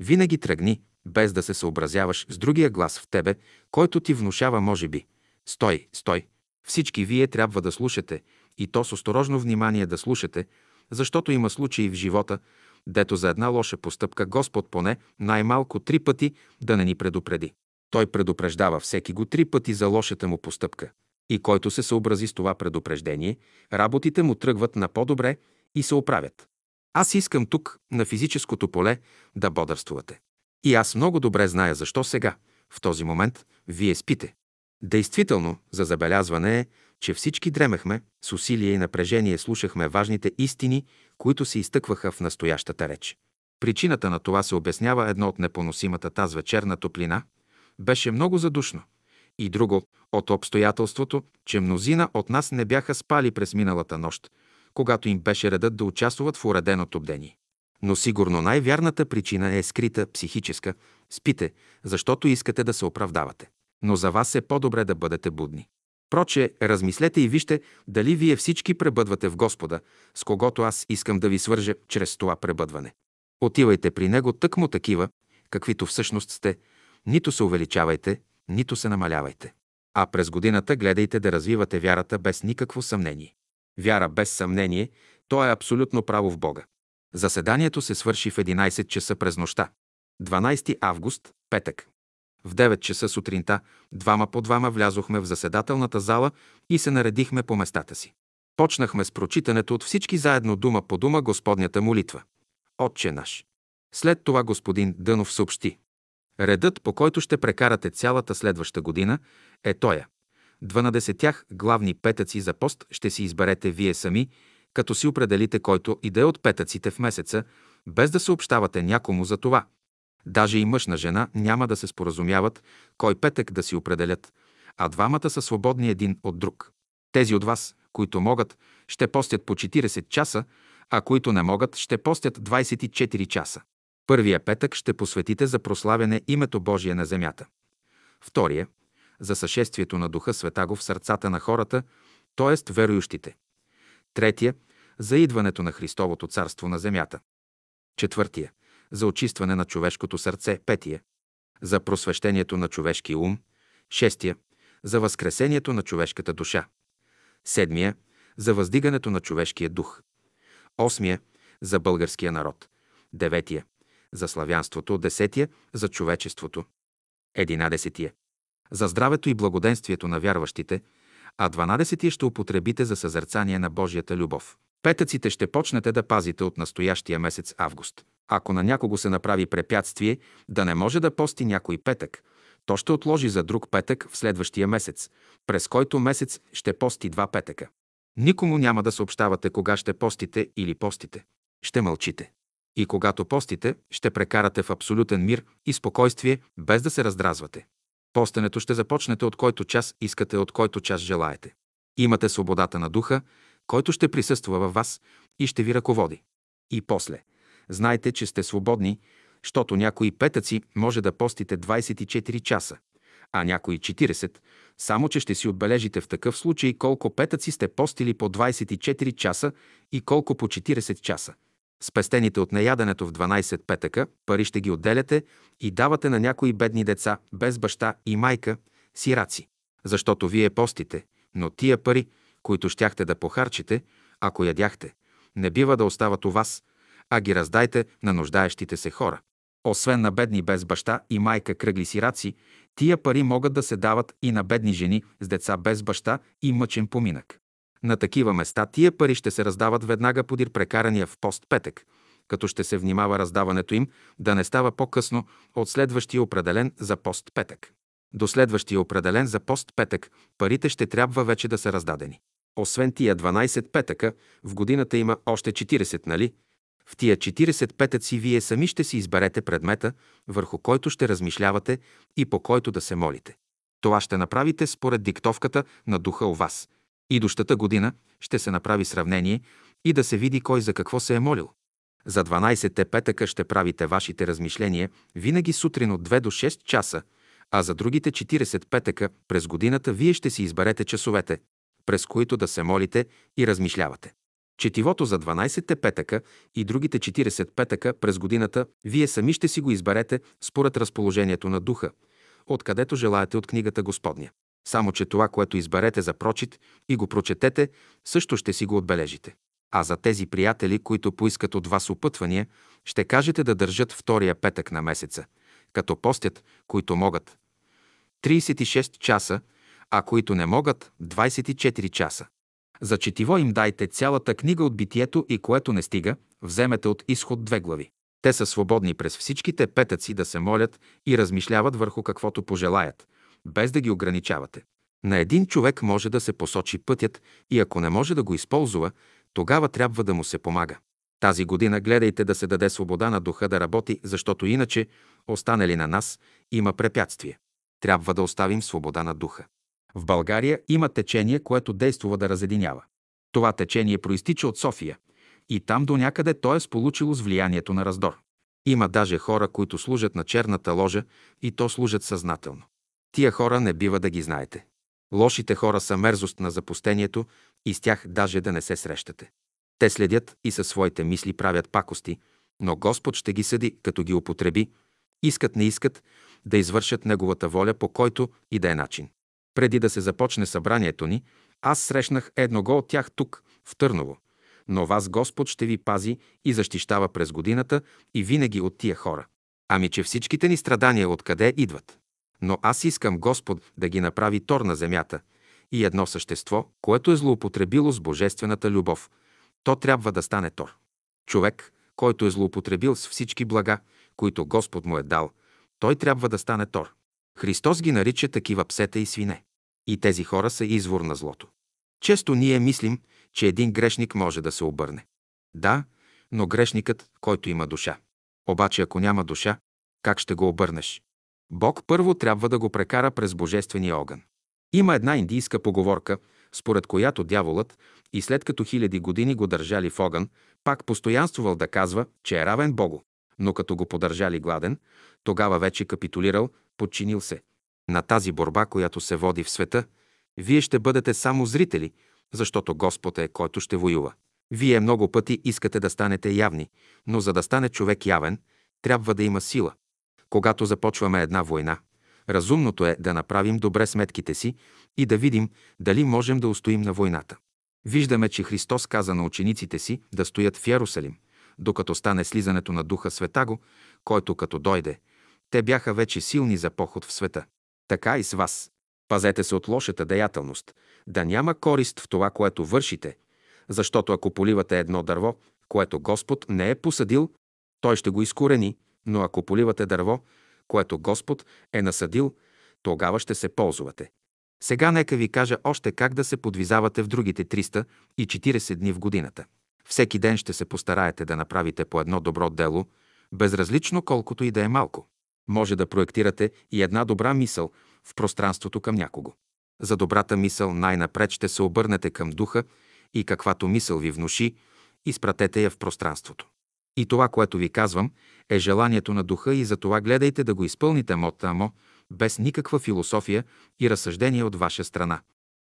винаги тръгни, без да се съобразяваш с другия глас в тебе, който ти внушава, може би. Стой, стой! Всички вие трябва да слушате, и то с осторожно внимание да слушате, защото има случаи в живота, дето за една лоша постъпка Господ поне най-малко три пъти да не ни предупреди. Той предупреждава всеки го три пъти за лошата му постъпка. И който се съобрази с това предупреждение, работите му тръгват на по-добре и се оправят. Аз искам тук, на физическото поле, да бодърствувате. И аз много добре зная защо сега, в този момент, вие спите. Действително, за забелязване е, че всички дремехме, с усилие и напрежение слушахме важните истини, които се изтъкваха в настоящата реч. Причината на това се обяснява едно от непоносимата таз вечерна топлина, беше много задушно. И друго от обстоятелството, че мнозина от нас не бяха спали през миналата нощ, когато им беше редът да участват в уреденото бдение. Но сигурно най-вярната причина е скрита, психическа. Спите, защото искате да се оправдавате. Но за вас е по-добре да бъдете будни. Проче, размислете и вижте дали вие всички пребъдвате в Господа, с когото аз искам да ви свържа чрез това пребъдване. Отивайте при Него тъкмо такива, каквито всъщност сте, нито се увеличавайте, нито се намалявайте. А през годината гледайте да развивате вярата без никакво съмнение. Вяра без съмнение, то е абсолютно право в Бога. Заседанието се свърши в 11 часа през нощта. 12 август, петък. В 9 часа сутринта двама по двама влязохме в заседателната зала и се наредихме по местата си. Почнахме с прочитането от всички заедно дума по дума Господнята молитва. Отче наш. След това господин Дънов съобщи. Редът, по който ще прекарате цялата следваща година, е тоя. Дванадесетях главни петъци за пост ще си изберете вие сами, като си определите който иде от петъците в месеца, без да съобщавате някому за това. Даже и мъж на жена няма да се споразумяват кой петък да си определят, а двамата са свободни един от друг. Тези от вас, които могат, ще постят по 40 часа, а които не могат, ще постят 24 часа. Първия петък ще посветите за прославяне името Божие на земята. Втория – за съшествието на Духа Светаго в сърцата на хората, т.е. верующите. Третия – за идването на Христовото царство на земята. Четвъртия – за очистване на човешкото сърце. Петия – за просвещението на човешкия ум. Шестия – за възкресението на човешката душа. Седмия – за въздигането на човешкия дух. Осмия – за българския народ. Деветия – за славянството. Десетия – за човечеството. Единадесетия – за здравето и благоденствието на вярващите – а 12 ще употребите за съзерцание на Божията любов. Петъците ще почнете да пазите от настоящия месец август. Ако на някого се направи препятствие да не може да пости някой петък, то ще отложи за друг петък в следващия месец, през който месец ще пости два петъка. Никому няма да съобщавате кога ще постите или постите. Ще мълчите. И когато постите, ще прекарате в абсолютен мир и спокойствие, без да се раздразвате. Постенето ще започнете от който час искате, от който час желаете. Имате свободата на духа, който ще присъства във вас и ще ви ръководи. И после, знайте, че сте свободни, защото някои петъци може да постите 24 часа, а някои 40, само че ще си отбележите в такъв случай колко петъци сте постили по 24 часа и колко по 40 часа. Спестените от неяденето в 12 петъка пари ще ги отделяте и давате на някои бедни деца, без баща и майка, сираци. Защото вие постите, но тия пари, които щяхте да похарчите, ако ядяхте, не бива да остават у вас, а ги раздайте на нуждаещите се хора. Освен на бедни без баща и майка кръгли сираци, тия пари могат да се дават и на бедни жени с деца без баща и мъчен поминък. На такива места тия пари ще се раздават веднага подир прекарания в пост петък, като ще се внимава раздаването им да не става по-късно от следващия определен за пост петък. До следващия определен за пост петък парите ще трябва вече да са раздадени. Освен тия 12 петъка, в годината има още 40, нали? В тия 40 петъци вие сами ще си изберете предмета, върху който ще размишлявате и по който да се молите. Това ще направите според диктовката на духа у вас – Идущата година ще се направи сравнение и да се види кой за какво се е молил. За 12-те петъка ще правите вашите размишления винаги сутрин от 2 до 6 часа, а за другите 40 петъка през годината вие ще си изберете часовете, през които да се молите и размишлявате. Четивото за 12-те петъка и другите 40 петъка през годината вие сами ще си го изберете според разположението на духа, откъдето желаете от книгата Господня. Само, че това, което изберете за прочит и го прочетете, също ще си го отбележите. А за тези приятели, които поискат от вас опътвания, ще кажете да държат втория петък на месеца, като постят, които могат. 36 часа, а които не могат, 24 часа. За четиво им дайте цялата книга от битието и което не стига, вземете от изход две глави. Те са свободни през всичките петъци да се молят и размишляват върху каквото пожелаят – без да ги ограничавате. На един човек може да се посочи пътят и ако не може да го използва, тогава трябва да му се помага. Тази година гледайте да се даде свобода на духа да работи, защото иначе, останали на нас, има препятствие. Трябва да оставим свобода на духа. В България има течение, което действува да разединява. Това течение проистича от София и там до някъде то е сполучило с влиянието на раздор. Има даже хора, които служат на черната ложа и то служат съзнателно. Тия хора не бива да ги знаете. Лошите хора са мерзост на запустението и с тях даже да не се срещате. Те следят и със своите мисли правят пакости, но Господ ще ги съди, като ги употреби, искат не искат, да извършат Неговата воля по който и да е начин. Преди да се започне събранието ни, аз срещнах едного от тях тук, в Търново. Но вас Господ ще ви пази и защищава през годината и винаги от тия хора. Ами че всичките ни страдания откъде идват? Но аз искам Господ да ги направи тор на земята и едно същество, което е злоупотребило с божествената любов. То трябва да стане тор. Човек, който е злоупотребил с всички блага, които Господ му е дал, той трябва да стане тор. Христос ги нарича такива псета и свине. И тези хора са извор на злото. Често ние мислим, че един грешник може да се обърне. Да, но грешникът, който има душа. Обаче ако няма душа, как ще го обърнеш? Бог първо трябва да го прекара през божествения огън. Има една индийска поговорка, според която дяволът и след като хиляди години го държали в огън, пак постоянствувал да казва, че е равен Богу. Но като го подържали гладен, тогава вече капитулирал, подчинил се. На тази борба, която се води в света, вие ще бъдете само зрители, защото Господ е, който ще воюва. Вие много пъти искате да станете явни, но за да стане човек явен, трябва да има сила. Когато започваме една война, разумното е да направим добре сметките си и да видим дали можем да устоим на войната. Виждаме, че Христос каза на учениците си да стоят в Ярусалим, докато стане слизането на Духа Светаго, който като дойде, те бяха вече силни за поход в света. Така и с вас. Пазете се от лошата деятелност, да няма корист в това, което вършите, защото ако поливате едно дърво, което Господ не е посадил, той ще го изкорени, но ако поливате дърво, което Господ е насадил, тогава ще се ползвате. Сега нека ви кажа още как да се подвизавате в другите 340 дни в годината. Всеки ден ще се постараете да направите по едно добро дело, безразлично колкото и да е малко. Може да проектирате и една добра мисъл в пространството към някого. За добрата мисъл най-напред ще се обърнете към духа и каквато мисъл ви внуши, изпратете я в пространството. И това, което ви казвам, е желанието на духа и за това гледайте да го изпълните мотамо, без никаква философия и разсъждение от ваша страна.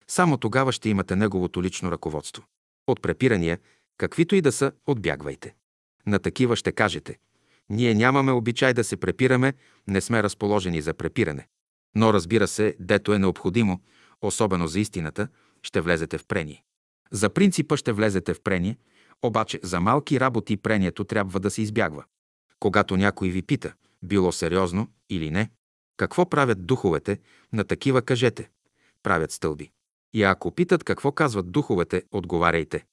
Само тогава ще имате неговото лично ръководство. От препирания, каквито и да са, отбягвайте. На такива ще кажете. Ние нямаме обичай да се препираме, не сме разположени за препиране. Но разбира се, дето е необходимо, особено за истината, ще влезете в прение. За принципа ще влезете в прение, обаче за малки работи прението трябва да се избягва. Когато някой ви пита, било сериозно или не, какво правят духовете, на такива кажете. Правят стълби. И ако питат какво казват духовете, отговаряйте.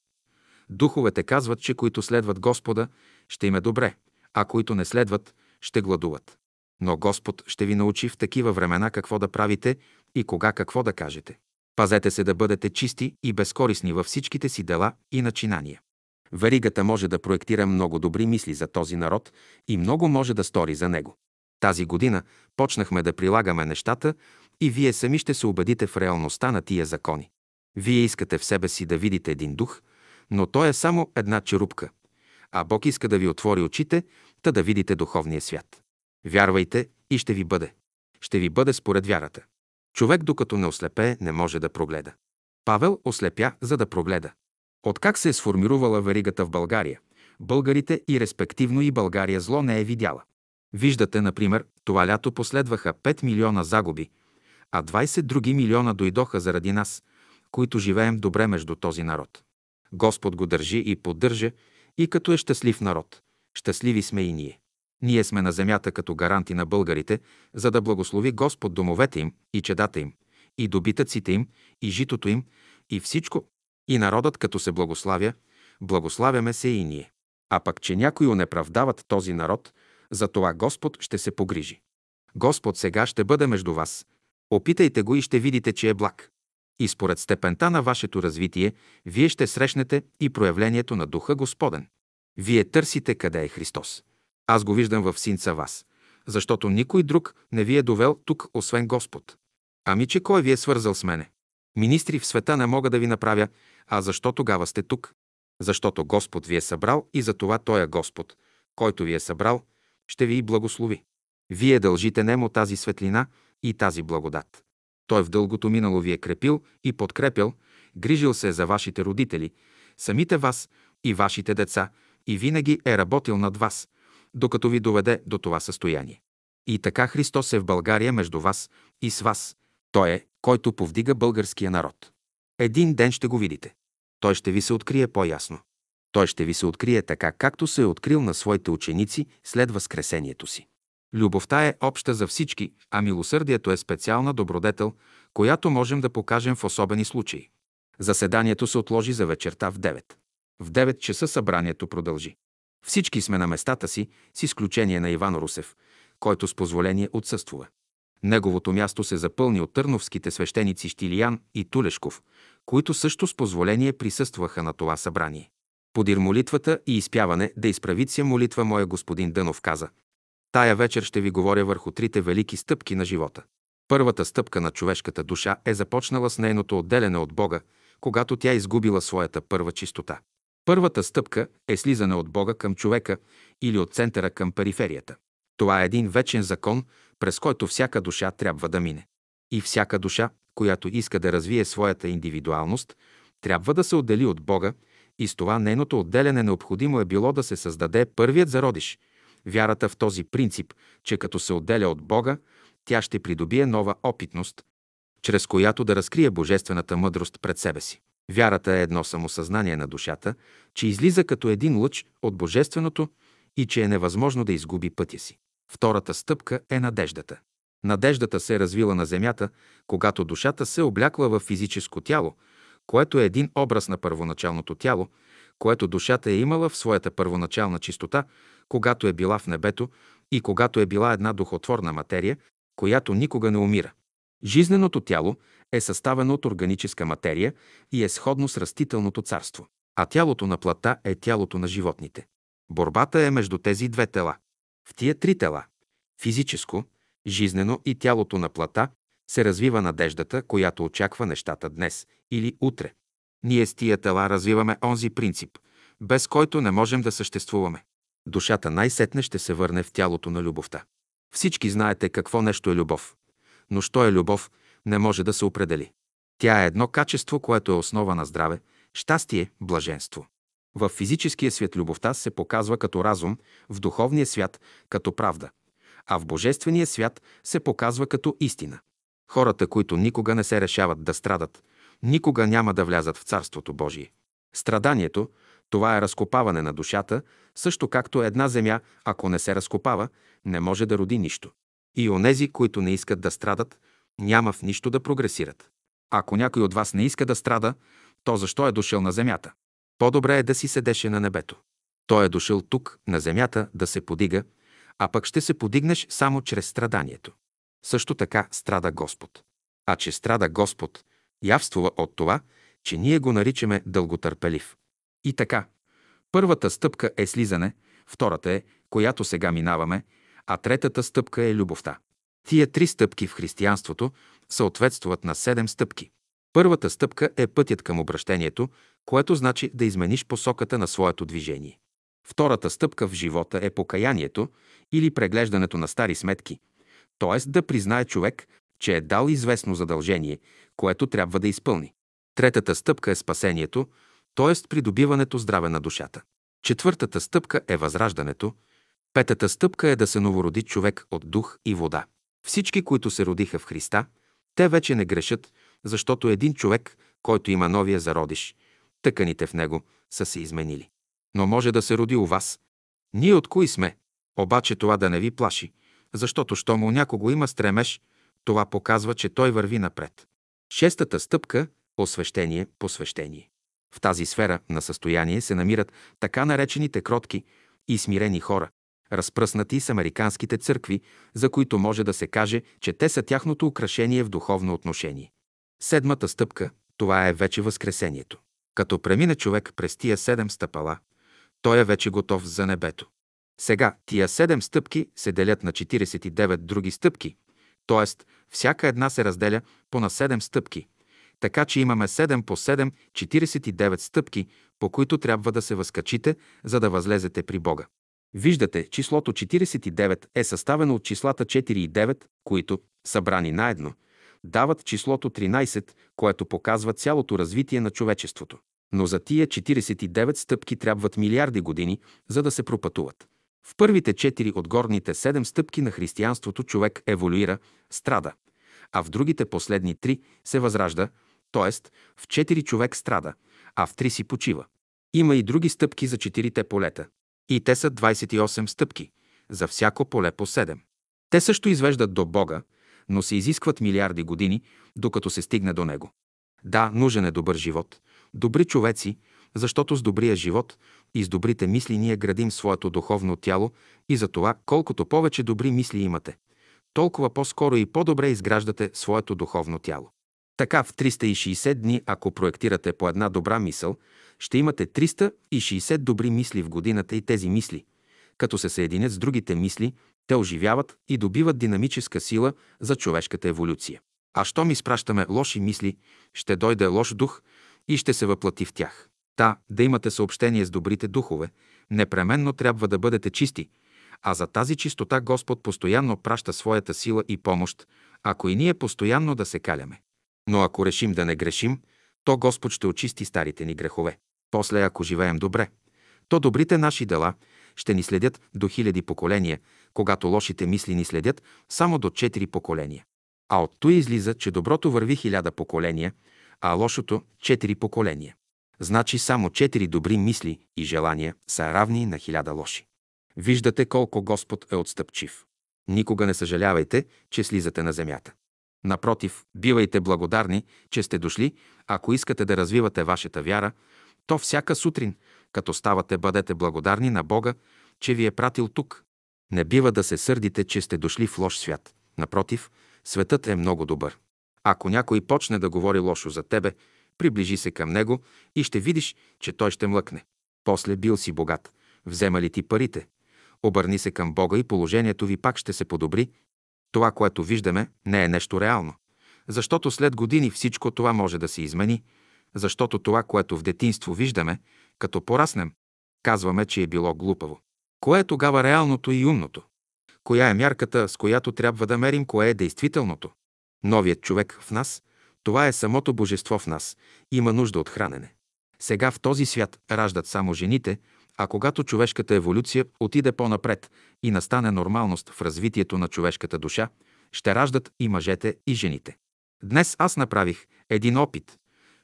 Духовете казват, че които следват Господа, ще им е добре, а които не следват, ще гладуват. Но Господ ще ви научи в такива времена какво да правите и кога какво да кажете. Пазете се да бъдете чисти и безкорисни във всичките си дела и начинания. Веригата може да проектира много добри мисли за този народ и много може да стори за него. Тази година почнахме да прилагаме нещата и вие сами ще се убедите в реалността на тия закони. Вие искате в себе си да видите един дух, но той е само една черупка, а Бог иска да ви отвори очите, та да видите духовния свят. Вярвайте и ще ви бъде. Ще ви бъде според вярата. Човек, докато не ослепее, не може да прогледа. Павел ослепя, за да прогледа. Откак се е сформирувала веригата в България, българите и респективно и България зло не е видяла. Виждате, например, това лято последваха 5 милиона загуби, а 20 други милиона дойдоха заради нас, които живеем добре между този народ. Господ го държи и поддържа, и като е щастлив народ. Щастливи сме и ние. Ние сме на земята като гаранти на българите, за да благослови Господ домовете им и чедата им, и добитъците им, и житото им, и всичко. И народът, като се благославя, благославяме се и ние. А пък, че някои унеправдават този народ, за това Господ ще се погрижи. Господ сега ще бъде между вас. Опитайте го и ще видите, че е благ. И според степента на вашето развитие, вие ще срещнете и проявлението на Духа Господен. Вие търсите къде е Христос. Аз го виждам в синца вас, защото никой друг не ви е довел тук, освен Господ. Ами че кой ви е свързал с мене? Министри в света не мога да ви направя, а защо тогава сте тук? Защото Господ ви е събрал и за това Той е Господ, който ви е събрал, ще ви и благослови. Вие дължите нему тази светлина и тази благодат. Той в дългото минало ви е крепил и подкрепял, грижил се за вашите родители, самите вас и вашите деца и винаги е работил над вас, докато ви доведе до това състояние. И така Христос е в България между вас и с вас. Той е, който повдига българския народ. Един ден ще го видите. Той ще ви се открие по-ясно. Той ще ви се открие така, както се е открил на своите ученици след възкресението си. Любовта е обща за всички, а милосърдието е специална добродетел, която можем да покажем в особени случаи. Заседанието се отложи за вечерта в 9. В 9 часа събранието продължи. Всички сме на местата си, с изключение на Иван Русев, който с позволение отсъствува. Неговото място се запълни от търновските свещеници Штилиян и Тулешков, които също с позволение присъстваха на това събрание. Подир молитвата и изпяване да изправиция молитва моя господин Дънов каза. Тая вечер ще ви говоря върху трите велики стъпки на живота. Първата стъпка на човешката душа е започнала с нейното отделяне от Бога, когато тя изгубила своята първа чистота. Първата стъпка е слизане от Бога към човека или от центъра към периферията. Това е един вечен закон, през който всяка душа трябва да мине. И всяка душа, която иска да развие своята индивидуалност, трябва да се отдели от Бога и с това нейното отделяне необходимо е било да се създаде първият зародиш. Вярата в този принцип, че като се отделя от Бога, тя ще придобие нова опитност, чрез която да разкрие божествената мъдрост пред себе си. Вярата е едно самосъзнание на душата, че излиза като един лъч от божественото и че е невъзможно да изгуби пътя си. Втората стъпка е надеждата. Надеждата се е развила на земята, когато душата се облякла в физическо тяло, което е един образ на първоначалното тяло, което душата е имала в своята първоначална чистота, когато е била в небето и когато е била една духотворна материя, която никога не умира. Жизненото тяло е съставено от органическа материя и е сходно с растителното царство, а тялото на плата е тялото на животните. Борбата е между тези две тела. В тия три тела – физическо, жизнено и тялото на плата – се развива надеждата, която очаква нещата днес или утре. Ние с тия тела развиваме онзи принцип, без който не можем да съществуваме. Душата най-сетне ще се върне в тялото на любовта. Всички знаете какво нещо е любов. Но що е любов, не може да се определи. Тя е едно качество, което е основа на здраве, щастие, блаженство. В физическия свят любовта се показва като разум, в духовния свят като правда, а в божествения свят се показва като истина. Хората, които никога не се решават да страдат, никога няма да влязат в Царството Божие. Страданието, това е разкопаване на душата, също както една земя, ако не се разкопава, не може да роди нищо. И онези, които не искат да страдат, няма в нищо да прогресират. Ако някой от вас не иска да страда, то защо е дошъл на земята? По-добре е да си седеше на небето. Той е дошъл тук, на земята, да се подига, а пък ще се подигнеш само чрез страданието. Също така страда Господ. А че страда Господ, явствува от това, че ние го наричаме дълготърпелив. И така, първата стъпка е слизане, втората е, която сега минаваме, а третата стъпка е любовта. Тия три стъпки в християнството съответстват на седем стъпки. Първата стъпка е пътят към обращението, което значи да измениш посоката на своето движение. Втората стъпка в живота е покаянието или преглеждането на стари сметки, т.е. да признае човек, че е дал известно задължение, което трябва да изпълни. Третата стъпка е спасението, т.е. придобиването здраве на душата. Четвъртата стъпка е възраждането. Петата стъпка е да се новороди човек от дух и вода. Всички, които се родиха в Христа, те вече не грешат, защото един човек, който има новия зародиш, тъканите в него са се изменили. Но може да се роди у вас. Ние от кои сме? Обаче това да не ви плаши, защото щом у някого има стремеж, това показва, че той върви напред. Шестата стъпка – освещение, посвещение. В тази сфера на състояние се намират така наречените кротки и смирени хора, разпръснати с американските църкви, за които може да се каже, че те са тяхното украшение в духовно отношение. Седмата стъпка – това е вече Възкресението. Като премине човек през тия седем стъпала, той е вече готов за небето. Сега тия седем стъпки се делят на 49 други стъпки, т.е. всяка една се разделя по на 7 стъпки, така че имаме 7 по 7, 49 стъпки, по които трябва да се възкачите, за да възлезете при Бога. Виждате, числото 49 е съставено от числата 4 и 9, които събрани наедно, дават числото 13, което показва цялото развитие на човечеството. Но за тия 49 стъпки трябват милиарди години, за да се пропътуват. В първите четири от горните седем стъпки на християнството човек еволюира, страда, а в другите последни три се възражда, т.е. в четири човек страда, а в три си почива. Има и други стъпки за четирите полета. И те са 28 стъпки, за всяко поле по 7. Те също извеждат до Бога, но се изискват милиарди години, докато се стигне до Него. Да, нужен е добър живот, добри човеци, защото с добрия живот и с добрите мисли ние градим своето духовно тяло и за това колкото повече добри мисли имате, толкова по-скоро и по-добре изграждате своето духовно тяло. Така в 360 дни, ако проектирате по една добра мисъл, ще имате 360 добри мисли в годината и тези мисли, като се съединят с другите мисли, те оживяват и добиват динамическа сила за човешката еволюция. А щом изпращаме лоши мисли, ще дойде лош дух и ще се въплати в тях. Та, да имате съобщение с добрите духове, непременно трябва да бъдете чисти, а за тази чистота Господ постоянно праща своята сила и помощ, ако и ние постоянно да се каляме. Но ако решим да не грешим, то Господ ще очисти старите ни грехове. После, ако живеем добре, то добрите наши дела ще ни следят до хиляди поколения, когато лошите мисли ни следят само до четири поколения. А от той излиза, че доброто върви хиляда поколения, а лошото – четири поколения. Значи само четири добри мисли и желания са равни на хиляда лоши. Виждате колко Господ е отстъпчив. Никога не съжалявайте, че слизате на земята. Напротив, бивайте благодарни, че сте дошли, ако искате да развивате вашата вяра, то всяка сутрин, като ставате, бъдете благодарни на Бога, че ви е пратил тук. Не бива да се сърдите, че сте дошли в лош свят. Напротив, светът е много добър. Ако някой почне да говори лошо за тебе, приближи се към него и ще видиш, че той ще млъкне. После бил си богат. Взема ли ти парите? Обърни се към Бога и положението ви пак ще се подобри. Това, което виждаме, не е нещо реално. Защото след години всичко това може да се измени, защото това, което в детинство виждаме, като пораснем, казваме, че е било глупаво. Кое е тогава реалното и умното? Коя е мярката, с която трябва да мерим кое е действителното? Новият човек в нас, това е самото божество в нас, има нужда от хранене. Сега в този свят раждат само жените, а когато човешката еволюция отиде по-напред и настане нормалност в развитието на човешката душа, ще раждат и мъжете, и жените. Днес аз направих един опит.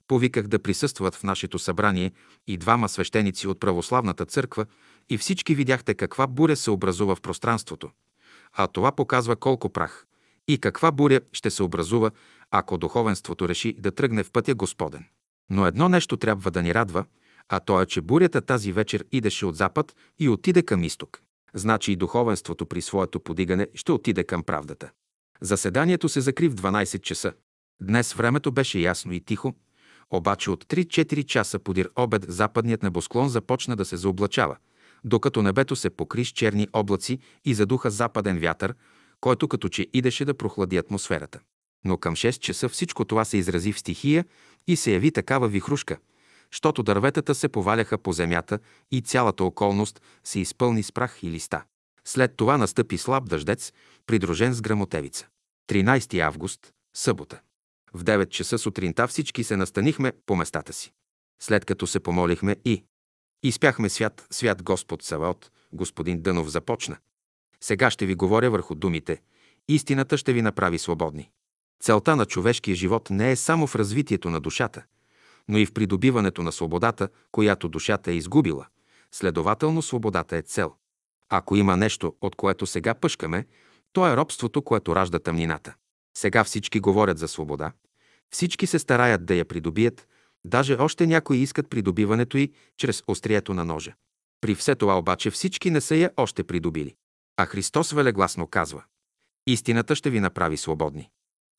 Повиках да присъстват в нашето събрание и двама свещеници от православната църква и всички видяхте каква буря се образува в пространството. А това показва колко прах и каква буря ще се образува, ако духовенството реши да тръгне в пътя Господен. Но едно нещо трябва да ни радва, а то е, че бурята тази вечер идеше от запад и отиде към изток. Значи и духовенството при своето подигане ще отиде към правдата. Заседанието се закри в 12 часа. Днес времето беше ясно и тихо, обаче от 3-4 часа подир обед западният небосклон започна да се заоблачава, докато небето се покри с черни облаци и задуха западен вятър, който като че идеше да прохлади атмосферата. Но към 6 часа всичко това се изрази в стихия и се яви такава вихрушка, щото дърветата се поваляха по земята и цялата околност се изпълни с прах и листа. След това настъпи слаб дъждец, придружен с грамотевица. 13 август, събота. В 9 часа сутринта всички се настанихме по местата си. След като се помолихме и изпяхме свят, свят Господ Саваот, господин Дънов започна. Сега ще ви говоря върху думите. Истината ще ви направи свободни. Целта на човешкия живот не е само в развитието на душата, но и в придобиването на свободата, която душата е изгубила. Следователно, свободата е цел. Ако има нещо, от което сега пъшкаме, то е робството, което ражда тъмнината. Сега всички говорят за свобода, всички се стараят да я придобият, даже още някои искат придобиването й чрез острието на ножа. При все това обаче всички не са я още придобили. А Христос велегласно казва Истината ще ви направи свободни.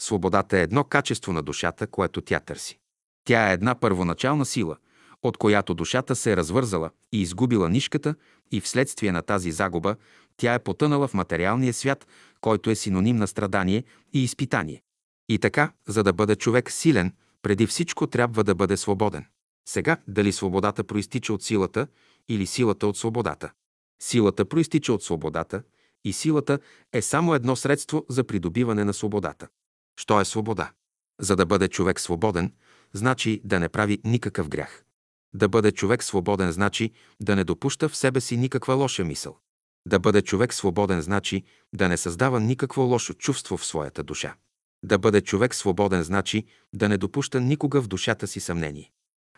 Свободата е едно качество на душата, което тя търси. Тя е една първоначална сила, от която душата се е развързала и изгубила нишката и вследствие на тази загуба тя е потънала в материалния свят, който е синоним на страдание и изпитание. И така, за да бъде човек силен, преди всичко трябва да бъде свободен. Сега, дали свободата проистича от силата или силата от свободата? Силата проистича от свободата и силата е само едно средство за придобиване на свободата. Що е свобода? За да бъде човек свободен, значи да не прави никакъв грях. Да бъде човек свободен значи да не допуща в себе си никаква лоша мисъл. Да бъде човек свободен значи да не създава никакво лошо чувство в своята душа. Да бъде човек свободен значи да не допуща никога в душата си съмнение.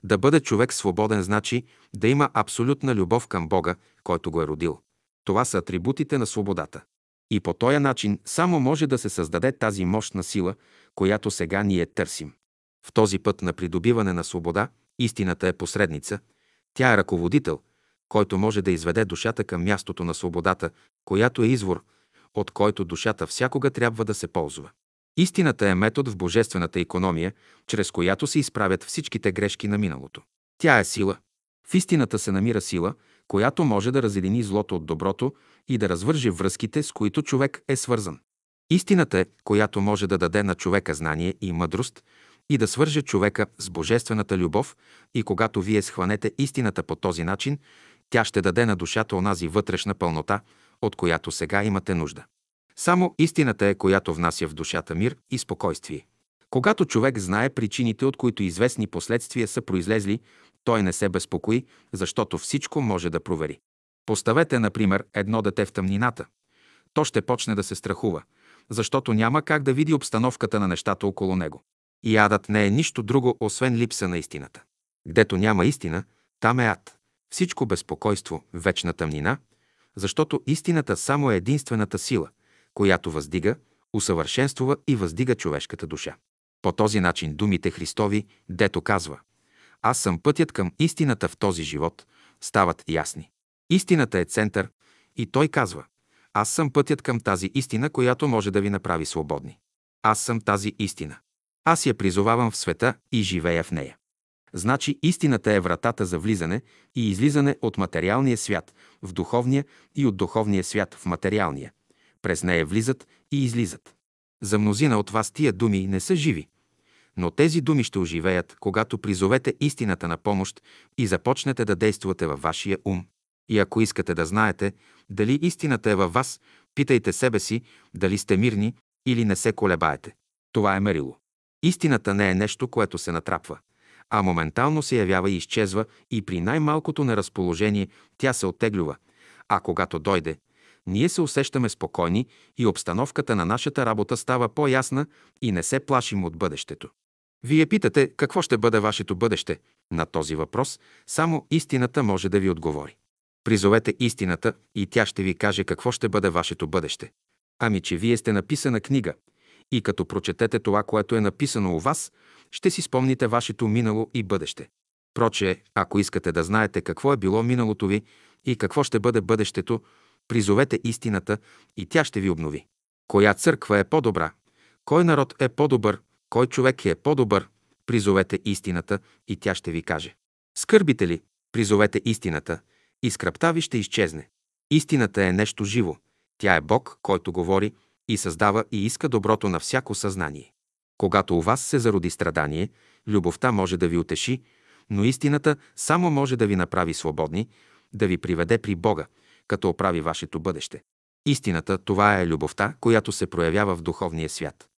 Да бъде човек свободен значи да има абсолютна любов към Бога, който го е родил. Това са атрибутите на свободата. И по този начин само може да се създаде тази мощна сила, която сега ние търсим. В този път на придобиване на свобода истината е посредница, тя е ръководител, който може да изведе душата към мястото на свободата, която е извор, от който душата всякога трябва да се ползва. Истината е метод в божествената економия, чрез която се изправят всичките грешки на миналото. Тя е сила. В истината се намира сила, която може да разедини злото от доброто и да развърже връзките, с които човек е свързан. Истината е, която може да даде на човека знание и мъдрост и да свърже човека с божествената любов и когато вие схванете истината по този начин, тя ще даде на душата онази вътрешна пълнота, от която сега имате нужда. Само истината е, която внася в душата мир и спокойствие. Когато човек знае причините, от които известни последствия са произлезли, той не се безпокои, защото всичко може да провери. Поставете, например, едно дете в тъмнината. То ще почне да се страхува, защото няма как да види обстановката на нещата около него. И адът не е нищо друго, освен липса на истината. Гдето няма истина, там е ад. Всичко безпокойство, вечна тъмнина, защото истината само е единствената сила, която въздига, усъвършенствува и въздига човешката душа. По този начин думите Христови, дето казва «Аз съм пътят към истината в този живот», стават ясни. Истината е център и той казва «Аз съм пътят към тази истина, която може да ви направи свободни. Аз съм тази истина. Аз я призовавам в света и живея в нея». Значи истината е вратата за влизане и излизане от материалния свят в духовния и от духовния свят в материалния. През нея влизат и излизат. За мнозина от вас тия думи не са живи, но тези думи ще оживеят, когато призовете истината на помощ и започнете да действате във вашия ум. И ако искате да знаете дали истината е във вас, питайте себе си дали сте мирни или не се колебаете. Това е мерило. Истината не е нещо, което се натрапва, а моментално се явява и изчезва и при най-малкото неразположение тя се оттеглюва, а когато дойде, ние се усещаме спокойни и обстановката на нашата работа става по-ясна и не се плашим от бъдещето. Вие питате какво ще бъде вашето бъдеще. На този въпрос само истината може да ви отговори. Призовете истината и тя ще ви каже какво ще бъде вашето бъдеще. Ами, че вие сте написана книга и като прочетете това, което е написано у вас, ще си спомните вашето минало и бъдеще. Проче, ако искате да знаете какво е било миналото ви и какво ще бъде бъдещето, призовете истината и тя ще ви обнови. Коя църква е по-добра? Кой народ е по-добър? Кой човек е по-добър? Призовете истината и тя ще ви каже. Скърбите ли? Призовете истината и скръпта ви ще изчезне. Истината е нещо живо. Тя е Бог, който говори и създава и иска доброто на всяко съзнание. Когато у вас се зароди страдание, любовта може да ви утеши, но истината само може да ви направи свободни, да ви приведе при Бога, като оправи вашето бъдеще. Истината – това е любовта, която се проявява в духовния свят.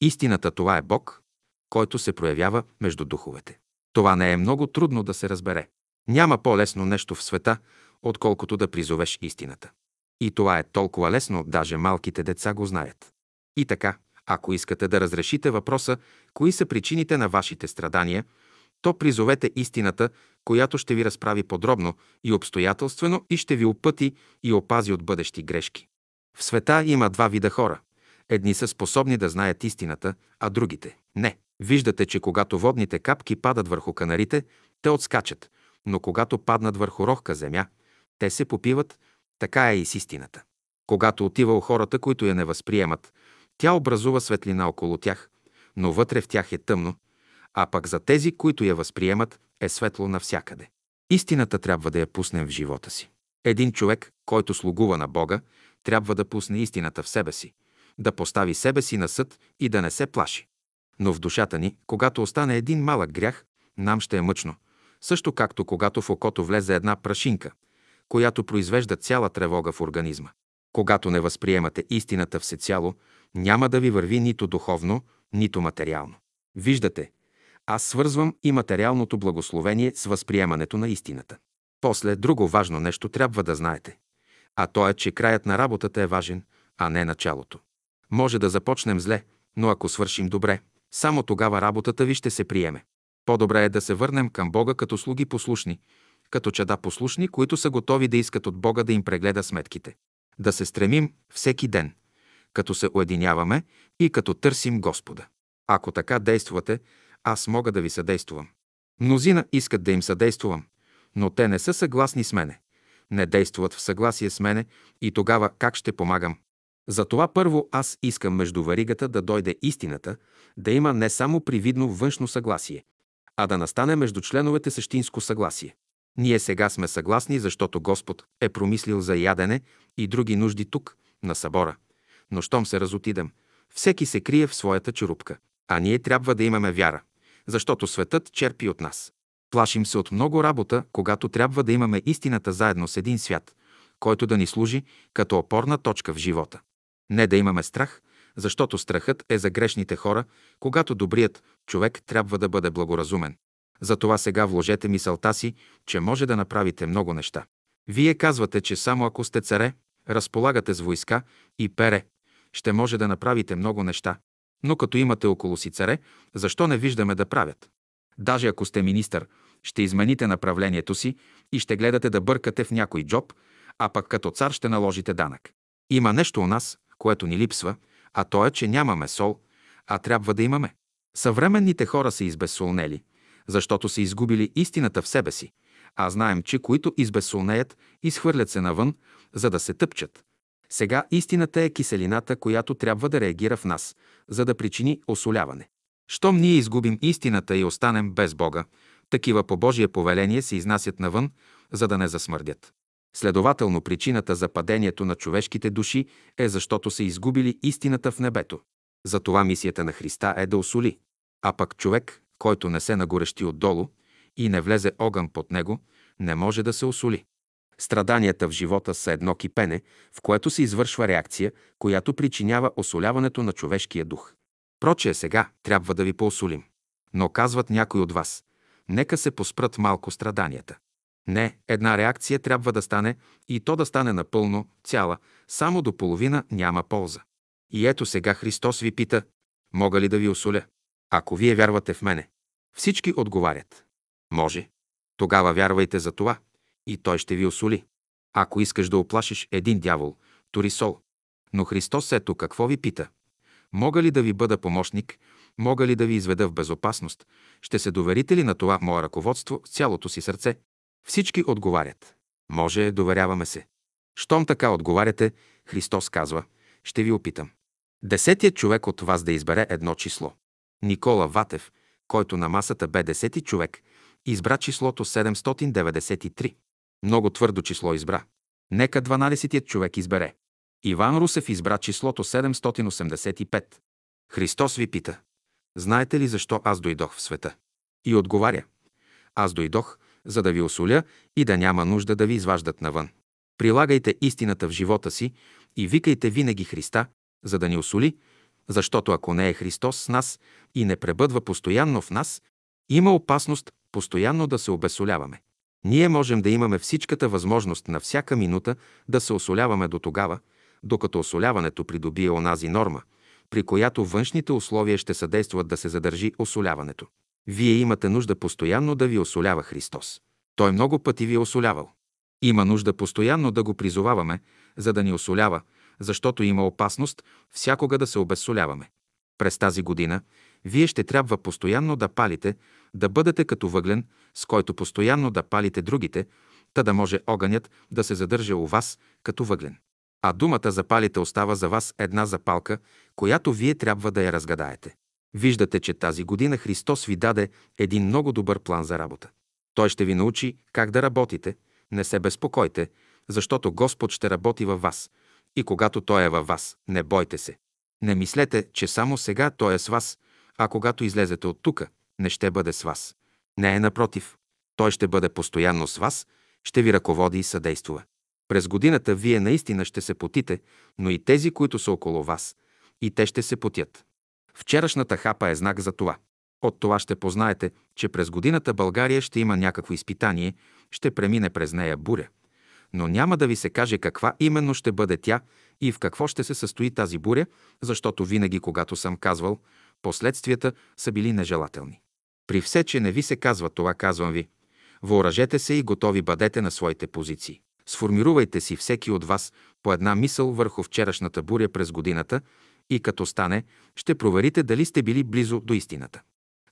Истината – това е Бог, който се проявява между духовете. Това не е много трудно да се разбере. Няма по-лесно нещо в света, отколкото да призовеш истината. И това е толкова лесно, даже малките деца го знаят. И така, ако искате да разрешите въпроса, кои са причините на вашите страдания, то призовете истината, която ще ви разправи подробно и обстоятелствено и ще ви опъти и опази от бъдещи грешки. В света има два вида хора. Едни са способни да знаят истината, а другите – не. Виждате, че когато водните капки падат върху канарите, те отскачат, но когато паднат върху рохка земя, те се попиват, така е и с истината. Когато отива у хората, които я не възприемат, тя образува светлина около тях, но вътре в тях е тъмно, а пък за тези, които я възприемат, е светло навсякъде. Истината трябва да я пуснем в живота си. Един човек, който слугува на Бога, трябва да пусне истината в себе си, да постави себе си на съд и да не се плаши. Но в душата ни, когато остане един малък грях, нам ще е мъчно, също както когато в окото влезе една прашинка, която произвежда цяла тревога в организма. Когато не възприемате истината всецяло, няма да ви върви нито духовно, нито материално. Виждате, аз свързвам и материалното благословение с възприемането на истината. После друго важно нещо трябва да знаете. А то е, че краят на работата е важен, а не началото. Може да започнем зле, но ако свършим добре, само тогава работата ви ще се приеме. По-добре е да се върнем към Бога като слуги послушни, като чада послушни, които са готови да искат от Бога да им прегледа сметките. Да се стремим всеки ден, като се уединяваме и като търсим Господа. Ако така действате, аз мога да ви съдействувам. Мнозина искат да им съдействувам, но те не са съгласни с мене. Не действат в съгласие с мене и тогава как ще помагам? Затова първо аз искам между варигата да дойде истината, да има не само привидно външно съгласие, а да настане между членовете същинско съгласие. Ние сега сме съгласни, защото Господ е промислил за ядене и други нужди тук, на събора. Но щом се разотидем, всеки се крие в своята черупка. А ние трябва да имаме вяра, защото светът черпи от нас. Плашим се от много работа, когато трябва да имаме истината заедно с един свят, който да ни служи като опорна точка в живота. Не да имаме страх, защото страхът е за грешните хора, когато добрият човек трябва да бъде благоразумен. Затова сега вложете мисълта си, че може да направите много неща. Вие казвате, че само ако сте царе, разполагате с войска и пере, ще може да направите много неща. Но като имате около си царе, защо не виждаме да правят? Даже ако сте министър, ще измените направлението си и ще гледате да бъркате в някой джоб, а пък като цар ще наложите данък. Има нещо у нас, което ни липсва, а то е, че нямаме сол, а трябва да имаме. Съвременните хора са избезсолнели, защото са изгубили истината в себе си, а знаем, че които избезсолнеят, изхвърлят се навън, за да се тъпчат. Сега истината е киселината, която трябва да реагира в нас, за да причини осоляване. Щом ние изгубим истината и останем без Бога, такива по Божие повеление се изнасят навън, за да не засмърдят. Следователно, причината за падението на човешките души е защото са изгубили истината в небето. Затова мисията на Христа е да осоли. А пък човек, който не се нагорещи отдолу и не влезе огън под него, не може да се осоли. Страданията в живота са едно кипене, в което се извършва реакция, която причинява осоляването на човешкия дух. Прочее сега трябва да ви поосолим. Но казват някои от вас, нека се поспрат малко страданията. Не, една реакция трябва да стане и то да стане напълно, цяла, само до половина няма полза. И ето сега Христос ви пита, мога ли да ви осоля? Ако вие вярвате в мене. Всички отговарят. Може. Тогава вярвайте за това и той ще ви осоли. Ако искаш да оплашиш един дявол, тори сол. Но Христос ето какво ви пита. Мога ли да ви бъда помощник? Мога ли да ви изведа в безопасност? Ще се доверите ли на това мое ръководство с цялото си сърце? Всички отговарят. Може, доверяваме се. Щом така отговаряте, Христос казва, ще ви опитам. Десетият човек от вас да избере едно число. Никола Ватев, който на масата бе десети човек, избра числото 793. Много твърдо число избра. Нека 12-тият човек избере. Иван Русев избра числото 785. Христос ви пита, знаете ли защо аз дойдох в света? И отговаря, аз дойдох, за да ви осоля и да няма нужда да ви изваждат навън. Прилагайте истината в живота си и викайте винаги Христа, за да ни осоли, защото ако не е Христос с нас и не пребъдва постоянно в нас, има опасност постоянно да се обесоляваме. Ние можем да имаме всичката възможност на всяка минута да се осоляваме до тогава, докато осоляването придобие онази норма, при която външните условия ще съдействат да се задържи осоляването. Вие имате нужда постоянно да ви осолява Христос. Той много пъти ви е осолявал. Има нужда постоянно да го призоваваме, за да ни осолява, защото има опасност всякога да се обезсоляваме. През тази година вие ще трябва постоянно да палите, да бъдете като въглен, с който постоянно да палите другите, та да може огънят да се задържа у вас като въглен. А думата запалите остава за вас една запалка, която вие трябва да я разгадаете. Виждате, че тази година Христос ви даде един много добър план за работа. Той ще ви научи как да работите. Не се безпокойте, защото Господ ще работи във вас. И когато Той е във вас, не бойте се. Не мислете, че само сега Той е с вас, а когато излезете от тука, не ще бъде с вас. Не е напротив. Той ще бъде постоянно с вас, ще ви ръководи и съдействува. През годината вие наистина ще се потите, но и тези, които са около вас, и те ще се потят. Вчерашната хапа е знак за това. От това ще познаете, че през годината България ще има някакво изпитание, ще премине през нея буря. Но няма да ви се каже каква именно ще бъде тя и в какво ще се състои тази буря, защото винаги, когато съм казвал, последствията са били нежелателни. При все, че не ви се казва това, казвам ви, въоръжете се и готови бъдете на своите позиции. Сформирувайте си всеки от вас по една мисъл върху вчерашната буря през годината и като стане, ще проверите дали сте били близо до истината.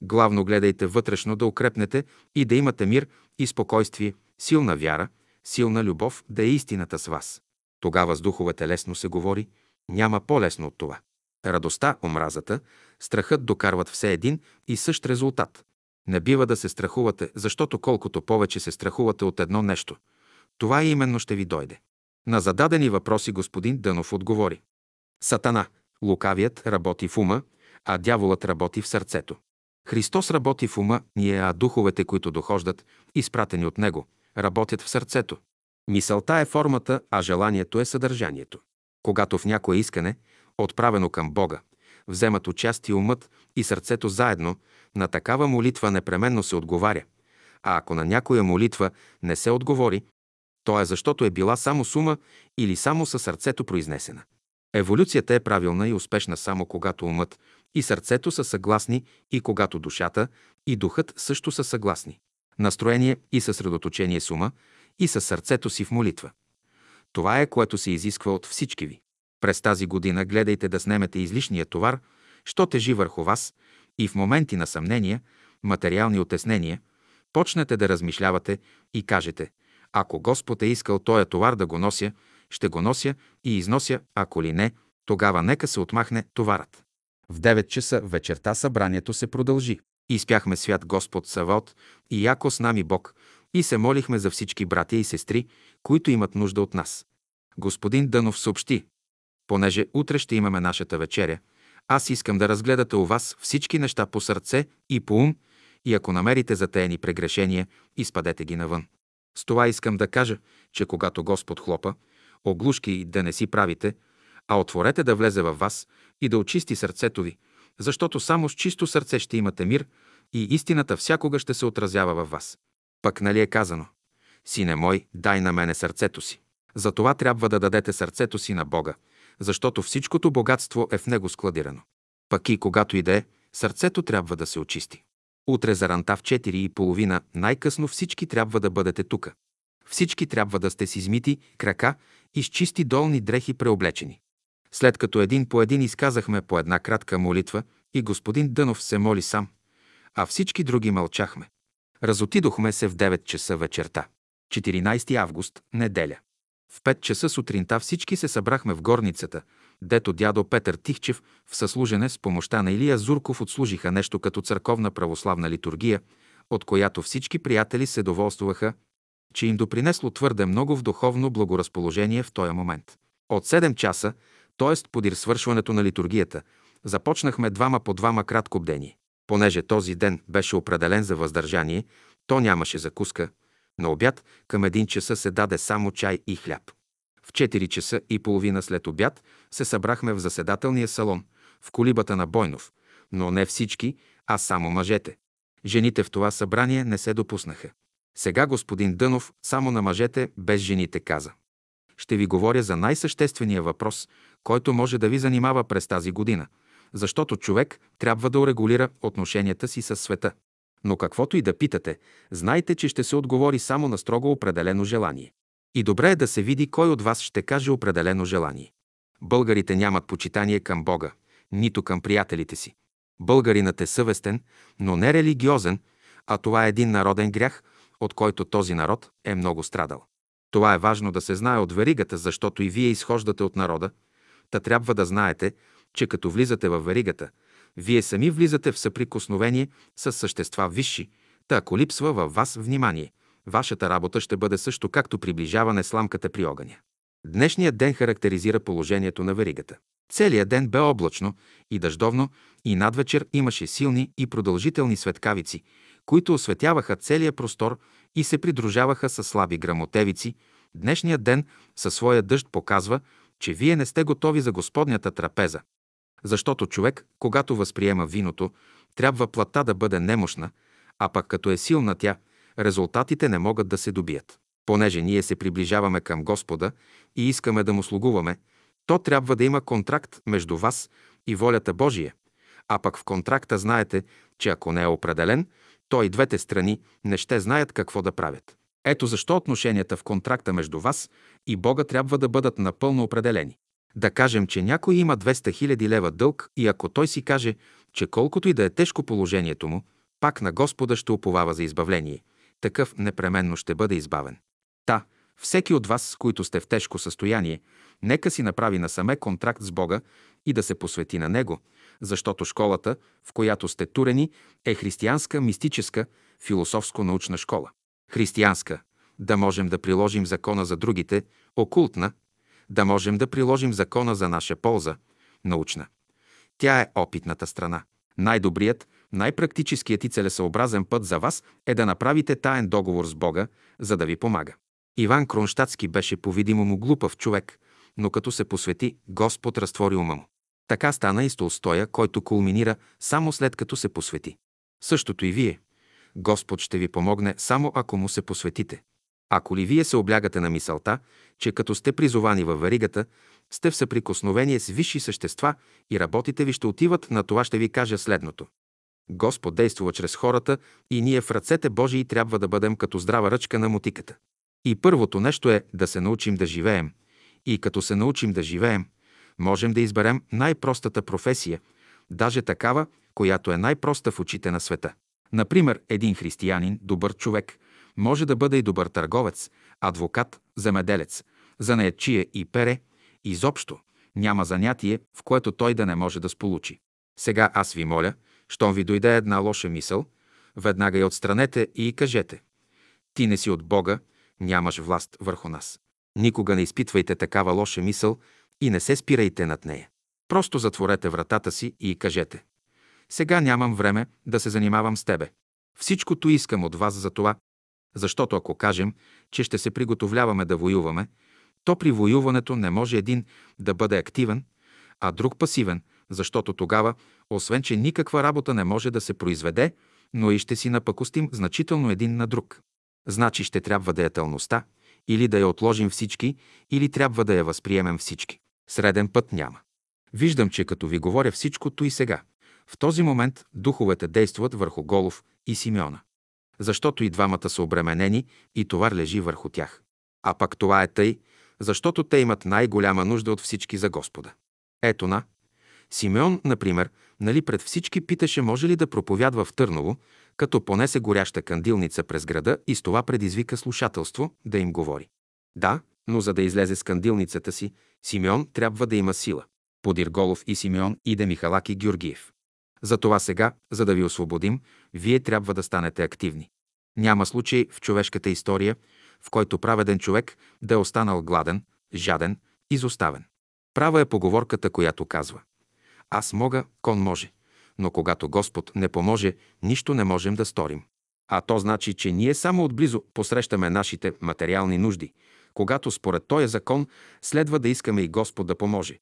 Главно гледайте вътрешно да укрепнете и да имате мир и спокойствие, силна вяра, силна любов да е истината с вас. Тогава с духовете лесно се говори, няма по-лесно от това. Радостта, омразата, страхът докарват все един и същ резултат. Не бива да се страхувате, защото колкото повече се страхувате от едно нещо, това именно ще ви дойде. На зададени въпроси господин Дънов отговори. Сатана, лукавият, работи в ума, а дяволът работи в сърцето. Христос работи в ума ние, а духовете, които дохождат, изпратени от Него, работят в сърцето. Мисълта е формата, а желанието е съдържанието. Когато в някое искане, отправено към Бога, вземат участие умът и сърцето заедно, на такава молитва непременно се отговаря. А ако на някоя молитва не се отговори, то е защото е била само сума или само със сърцето произнесена. Еволюцията е правилна и успешна само когато умът и сърцето са съгласни и когато душата и духът също са съгласни. Настроение и съсредоточение с ума и със сърцето си в молитва. Това е, което се изисква от всички ви. През тази година гледайте да снемете излишния товар, що тежи върху вас и в моменти на съмнения, материални отеснения, почнете да размишлявате и кажете «Ако Господ е искал този товар да го нося, ще го нося и износя, ако ли не, тогава нека се отмахне товарът». В 9 часа вечерта събранието се продължи. Изпяхме свят Господ Савот и яко с нами Бог и се молихме за всички братя и сестри, които имат нужда от нас. Господин Дънов съобщи, понеже утре ще имаме нашата вечеря, аз искам да разгледате у вас всички неща по сърце и по ум и ако намерите затеяни прегрешения, изпадете ги навън. С това искам да кажа, че когато Господ хлопа, оглушки да не си правите, а отворете да влезе във вас и да очисти сърцето ви, защото само с чисто сърце ще имате мир и истината всякога ще се отразява във вас. Пък нали е казано, Сине мой, дай на мене сърцето си. Затова трябва да дадете сърцето си на Бога, защото всичкото богатство е в него складирано. Пък и когато иде, сърцето трябва да се очисти. Утре за ранта в 4 и половина, най-късно всички трябва да бъдете тука. Всички трябва да сте си измити крака и с чисти долни дрехи преоблечени. След като един по един изказахме по една кратка молитва и господин Дънов се моли сам, а всички други мълчахме. Разотидохме се в 9 часа вечерта. 14 август, неделя. В 5 часа сутринта всички се събрахме в горницата, дето дядо Петър Тихчев в съслужене с помощта на Илия Зурков отслужиха нещо като църковна православна литургия, от която всички приятели се доволстваха, че им допринесло твърде много в духовно благоразположение в този момент. От 7 часа, т.е. подир свършването на литургията, започнахме двама по двама кратко бдение. Понеже този ден беше определен за въздържание, то нямаше закуска. На обяд към един часа се даде само чай и хляб. В 4 часа и половина след обяд се събрахме в заседателния салон, в колибата на Бойнов, но не всички, а само мъжете. Жените в това събрание не се допуснаха. Сега господин Дънов само на мъжете без жените каза. Ще ви говоря за най-съществения въпрос, който може да ви занимава през тази година, защото човек трябва да урегулира отношенията си с света. Но каквото и да питате, знайте, че ще се отговори само на строго определено желание. И добре е да се види кой от вас ще каже определено желание. Българите нямат почитание към Бога, нито към приятелите си. Българинът е съвестен, но не религиозен, а това е един народен грях, от който този народ е много страдал. Това е важно да се знае от веригата, защото и вие изхождате от народа, та трябва да знаете, че като влизате в веригата, вие сами влизате в съприкосновение с същества висши, та ако липсва във вас внимание, вашата работа ще бъде също както приближаване сламката при огъня. Днешният ден характеризира положението на веригата. Целият ден бе облачно и дъждовно и надвечер имаше силни и продължителни светкавици, които осветяваха целия простор и се придружаваха с слаби грамотевици, Днешният ден със своя дъжд показва, че вие не сте готови за Господнята трапеза. Защото човек, когато възприема виното, трябва плата да бъде немощна, а пък като е силна тя, резултатите не могат да се добият. Понеже ние се приближаваме към Господа и искаме да му слугуваме, то трябва да има контракт между вас и волята Божия. А пък в контракта знаете, че ако не е определен, то и двете страни не ще знаят какво да правят. Ето защо отношенията в контракта между вас и Бога трябва да бъдат напълно определени. Да кажем, че някой има 200 000 лева дълг и ако той си каже, че колкото и да е тежко положението му, пак на Господа ще уповава за избавление, такъв непременно ще бъде избавен. Та, всеки от вас, които сте в тежко състояние, нека си направи насаме контракт с Бога и да се посвети на Него, защото школата, в която сте турени, е християнска, мистическа, философско-научна школа. Християнска – да можем да приложим закона за другите, окултна – да можем да приложим закона за наша полза, научна. Тя е опитната страна. Най-добрият, най-практическият и целесъобразен път за вас е да направите таен договор с Бога, за да ви помага. Иван Кронштадтски беше по-видимо му глупав човек, но като се посвети, Господ разтвори ума му. Така стана и с Толстоя, който кулминира само след като се посвети. Същото и вие. Господ ще ви помогне само ако му се посветите. Ако ли вие се облягате на мисълта, че като сте призовани във варигата, сте в съприкосновение с висши същества и работите ви ще отиват, на това ще ви кажа следното. Господ действува чрез хората и ние в ръцете Божии трябва да бъдем като здрава ръчка на мотиката. И първото нещо е да се научим да живеем. И като се научим да живеем, можем да изберем най-простата професия, даже такава, която е най-проста в очите на света. Например, един християнин, добър човек, може да бъде и добър търговец, адвокат, земеделец, занаятчие и пере, изобщо няма занятие, в което той да не може да сполучи. Сега аз ви моля, щом ви дойде една лоша мисъл, веднага я отстранете и кажете. Ти не си от Бога, нямаш власт върху нас. Никога не изпитвайте такава лоша мисъл и не се спирайте над нея. Просто затворете вратата си и кажете. Сега нямам време да се занимавам с тебе. Всичкото искам от вас за това, защото ако кажем, че ще се приготовляваме да воюваме, то при воюването не може един да бъде активен, а друг пасивен, защото тогава, освен че никаква работа не може да се произведе, но и ще си напакостим значително един на друг. Значи ще трябва да тълността, или да я отложим всички, или трябва да я възприемем всички. Среден път няма. Виждам, че като ви говоря всичкото и сега, в този момент духовете действат върху Голов и Симеона. Защото и двамата са обременени и товар лежи върху тях. А пък това е тъй, защото те имат най-голяма нужда от всички за Господа. Ето на. Симеон, например, нали пред всички питаше може ли да проповядва в Търново, като понесе горяща кандилница през града и с това предизвика слушателство да им говори. Да, но за да излезе с кандилницата си, Симеон трябва да има сила. Подир Голов и Симеон иде Михалаки Георгиев. Затова сега, за да ви освободим, вие трябва да станете активни. Няма случай в човешката история, в който праведен човек да е останал гладен, жаден, изоставен. Права е поговорката, която казва Аз мога, кон може, но когато Господ не поможе, нищо не можем да сторим. А то значи, че ние само отблизо посрещаме нашите материални нужди, когато според този закон следва да искаме и Господ да поможе.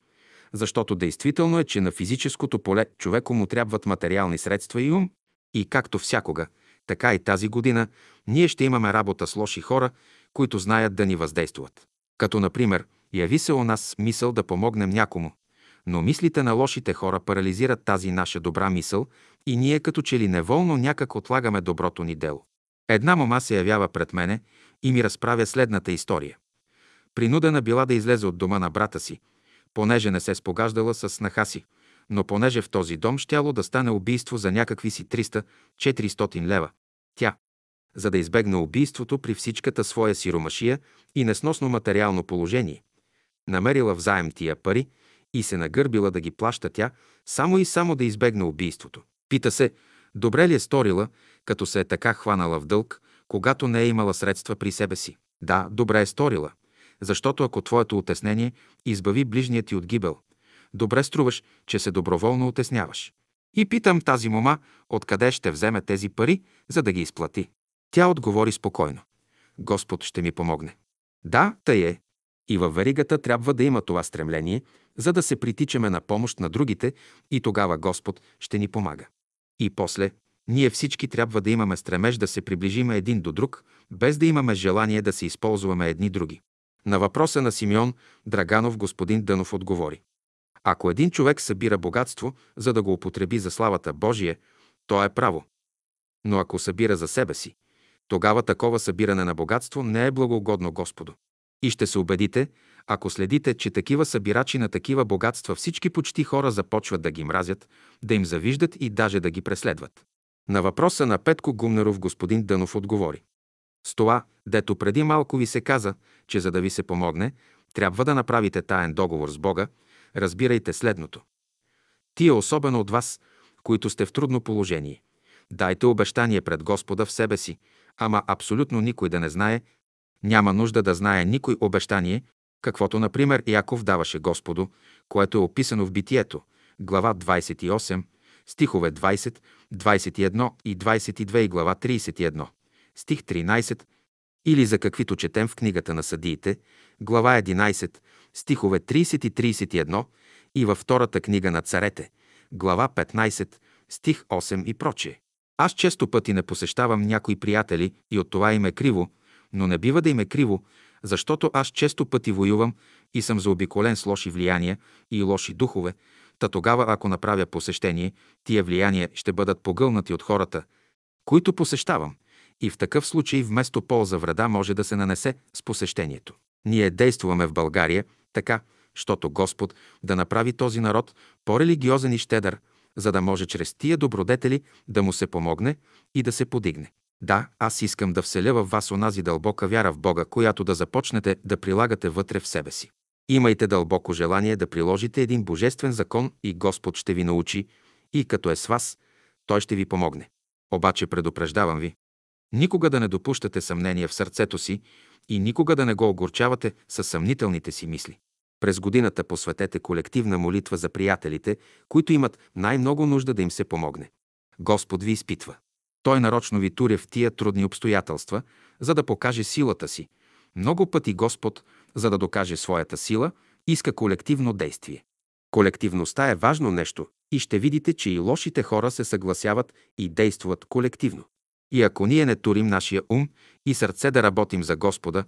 Защото действително е, че на физическото поле човеко му трябват материални средства и ум, и както всякога, така и тази година, ние ще имаме работа с лоши хора, които знаят да ни въздействат. Като, например, яви се у нас мисъл да помогнем някому, но мислите на лошите хора парализират тази наша добра мисъл и ние като че ли неволно някак отлагаме доброто ни дело. Една мома се явява пред мене и ми разправя следната история. Принудена била да излезе от дома на брата си, понеже не се спогаждала с снаха си, но понеже в този дом щяло да стане убийство за някакви си 300-400 лева. Тя, за да избегне убийството при всичката своя сиромашия и несносно материално положение, намерила взаем тия пари и се нагърбила да ги плаща тя, само и само да избегне убийството. Пита се, добре ли е сторила, като се е така хванала в дълг, когато не е имала средства при себе си? Да, добре е сторила, защото ако твоето отеснение избави ближният ти от гибел, добре струваш, че се доброволно отесняваш. И питам тази мома, откъде ще вземе тези пари, за да ги изплати. Тя отговори спокойно. Господ ще ми помогне. Да, тъй е. И във веригата трябва да има това стремление, за да се притичаме на помощ на другите и тогава Господ ще ни помага. И после, ние всички трябва да имаме стремеж да се приближиме един до друг, без да имаме желание да се използваме едни други. На въпроса на Симеон Драганов господин Дънов отговори. Ако един човек събира богатство, за да го употреби за славата Божия, то е право. Но ако събира за себе си, тогава такова събиране на богатство не е благоугодно Господу. И ще се убедите, ако следите, че такива събирачи на такива богатства всички почти хора започват да ги мразят, да им завиждат и даже да ги преследват. На въпроса на Петко Гумнеров господин Дънов отговори. С това, дето преди малко ви се каза, че за да ви се помогне, трябва да направите таен договор с Бога, разбирайте следното. Тия особено от вас, които сте в трудно положение, дайте обещание пред Господа в себе си, ама абсолютно никой да не знае, няма нужда да знае никой обещание, каквото, например, Яков даваше Господу, което е описано в Битието, глава 28, стихове 20, 21 и 22 и глава 31, стих 13, или за каквито четем в книгата на съдиите, глава 11, стихове 30 и 31 и във втората книга на царете, глава 15, стих 8 и прочие. Аз често пъти не посещавам някои приятели и от това им е криво, но не бива да им е криво, защото аз често пъти воювам и съм заобиколен с лоши влияния и лоши духове, та тогава, ако направя посещение, тия влияния ще бъдат погълнати от хората, които посещавам, и в такъв случай вместо полза вреда може да се нанесе с посещението. Ние действуваме в България така, щото Господ да направи този народ по-религиозен и щедър, за да може чрез тия добродетели да му се помогне и да се подигне. Да, аз искам да вселя във вас онази дълбока вяра в Бога, която да започнете да прилагате вътре в себе си. Имайте дълбоко желание да приложите един божествен закон и Господ ще ви научи и като е с вас, Той ще ви помогне. Обаче предупреждавам ви, никога да не допущате съмнение в сърцето си и никога да не го огорчавате със съмнителните си мисли. През годината посветете колективна молитва за приятелите, които имат най-много нужда да им се помогне. Господ ви изпитва. Той нарочно ви туря в тия трудни обстоятелства, за да покаже силата си. Много пъти Господ, за да докаже своята сила, иска колективно действие. Колективността е важно нещо и ще видите, че и лошите хора се съгласяват и действат колективно. И ако ние не турим нашия ум и сърце да работим за Господа,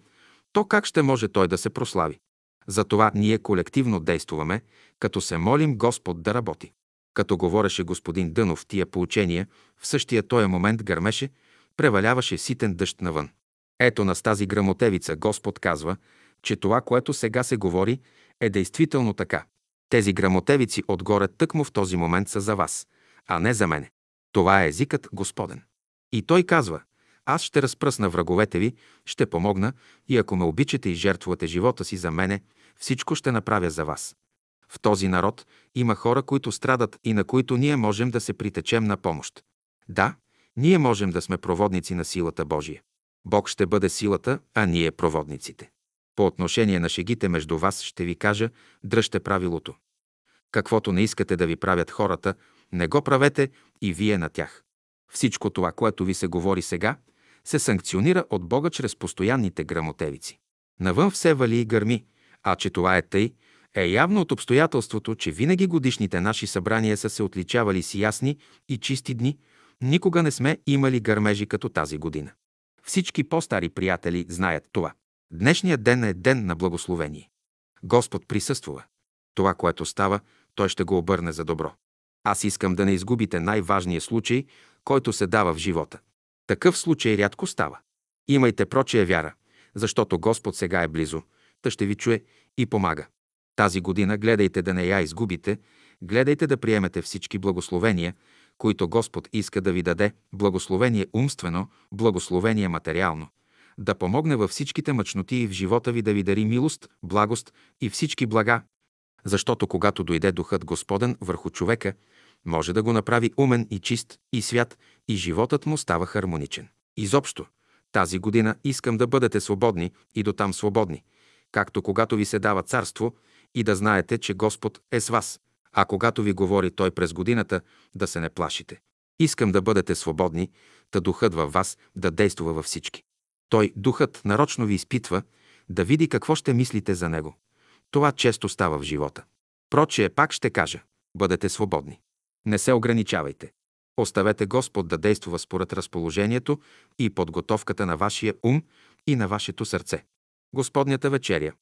то как ще може Той да се прослави? Затова ние колективно действуваме, като се молим Господ да работи. Като говореше господин Дънов тия поучения, в същия този момент гърмеше, преваляваше ситен дъжд навън. Ето на тази грамотевица Господ казва, че това, което сега се говори, е действително така. Тези грамотевици отгоре тъкмо в този момент са за вас, а не за мене. Това е езикът Господен. И той казва, аз ще разпръсна враговете ви, ще помогна и ако ме обичате и жертвувате живота си за мене, всичко ще направя за вас. В този народ има хора, които страдат и на които ние можем да се притечем на помощ. Да, ние можем да сме проводници на силата Божия. Бог ще бъде силата, а ние проводниците. По отношение на шегите между вас ще ви кажа, дръжте правилото. Каквото не искате да ви правят хората, не го правете и вие на тях. Всичко това, което ви се говори сега, се санкционира от Бога чрез постоянните грамотевици. Навън все вали и гърми, а че това е тъй, е явно от обстоятелството, че винаги годишните наши събрания са се отличавали с ясни и чисти дни, никога не сме имали гърмежи като тази година. Всички по-стари приятели знаят това. Днешният ден е ден на благословение. Господ присъствува. Това, което става, Той ще го обърне за добро. Аз искам да не изгубите най-важния случай, който се дава в живота. Такъв случай рядко става. Имайте прочия вяра, защото Господ сега е близо, та ще ви чуе и помага. Тази година гледайте да не я изгубите, гледайте да приемете всички благословения, които Господ иска да ви даде, благословение умствено, благословение материално, да помогне във всичките мъчноти в живота ви да ви дари милост, благост и всички блага, защото когато дойде Духът Господен върху човека, може да го направи умен и чист и свят и животът му става хармоничен. Изобщо, тази година искам да бъдете свободни и до там свободни, както когато ви се дава царство и да знаете, че Господ е с вас, а когато ви говори Той през годината, да се не плашите. Искам да бъдете свободни, да духът във вас да действа във всички. Той, духът, нарочно ви изпитва, да види какво ще мислите за него. Това често става в живота. Прочие, пак ще кажа, бъдете свободни. Не се ограничавайте. Оставете Господ да действа според разположението и подготовката на вашия ум и на вашето сърце. Господнята вечеря.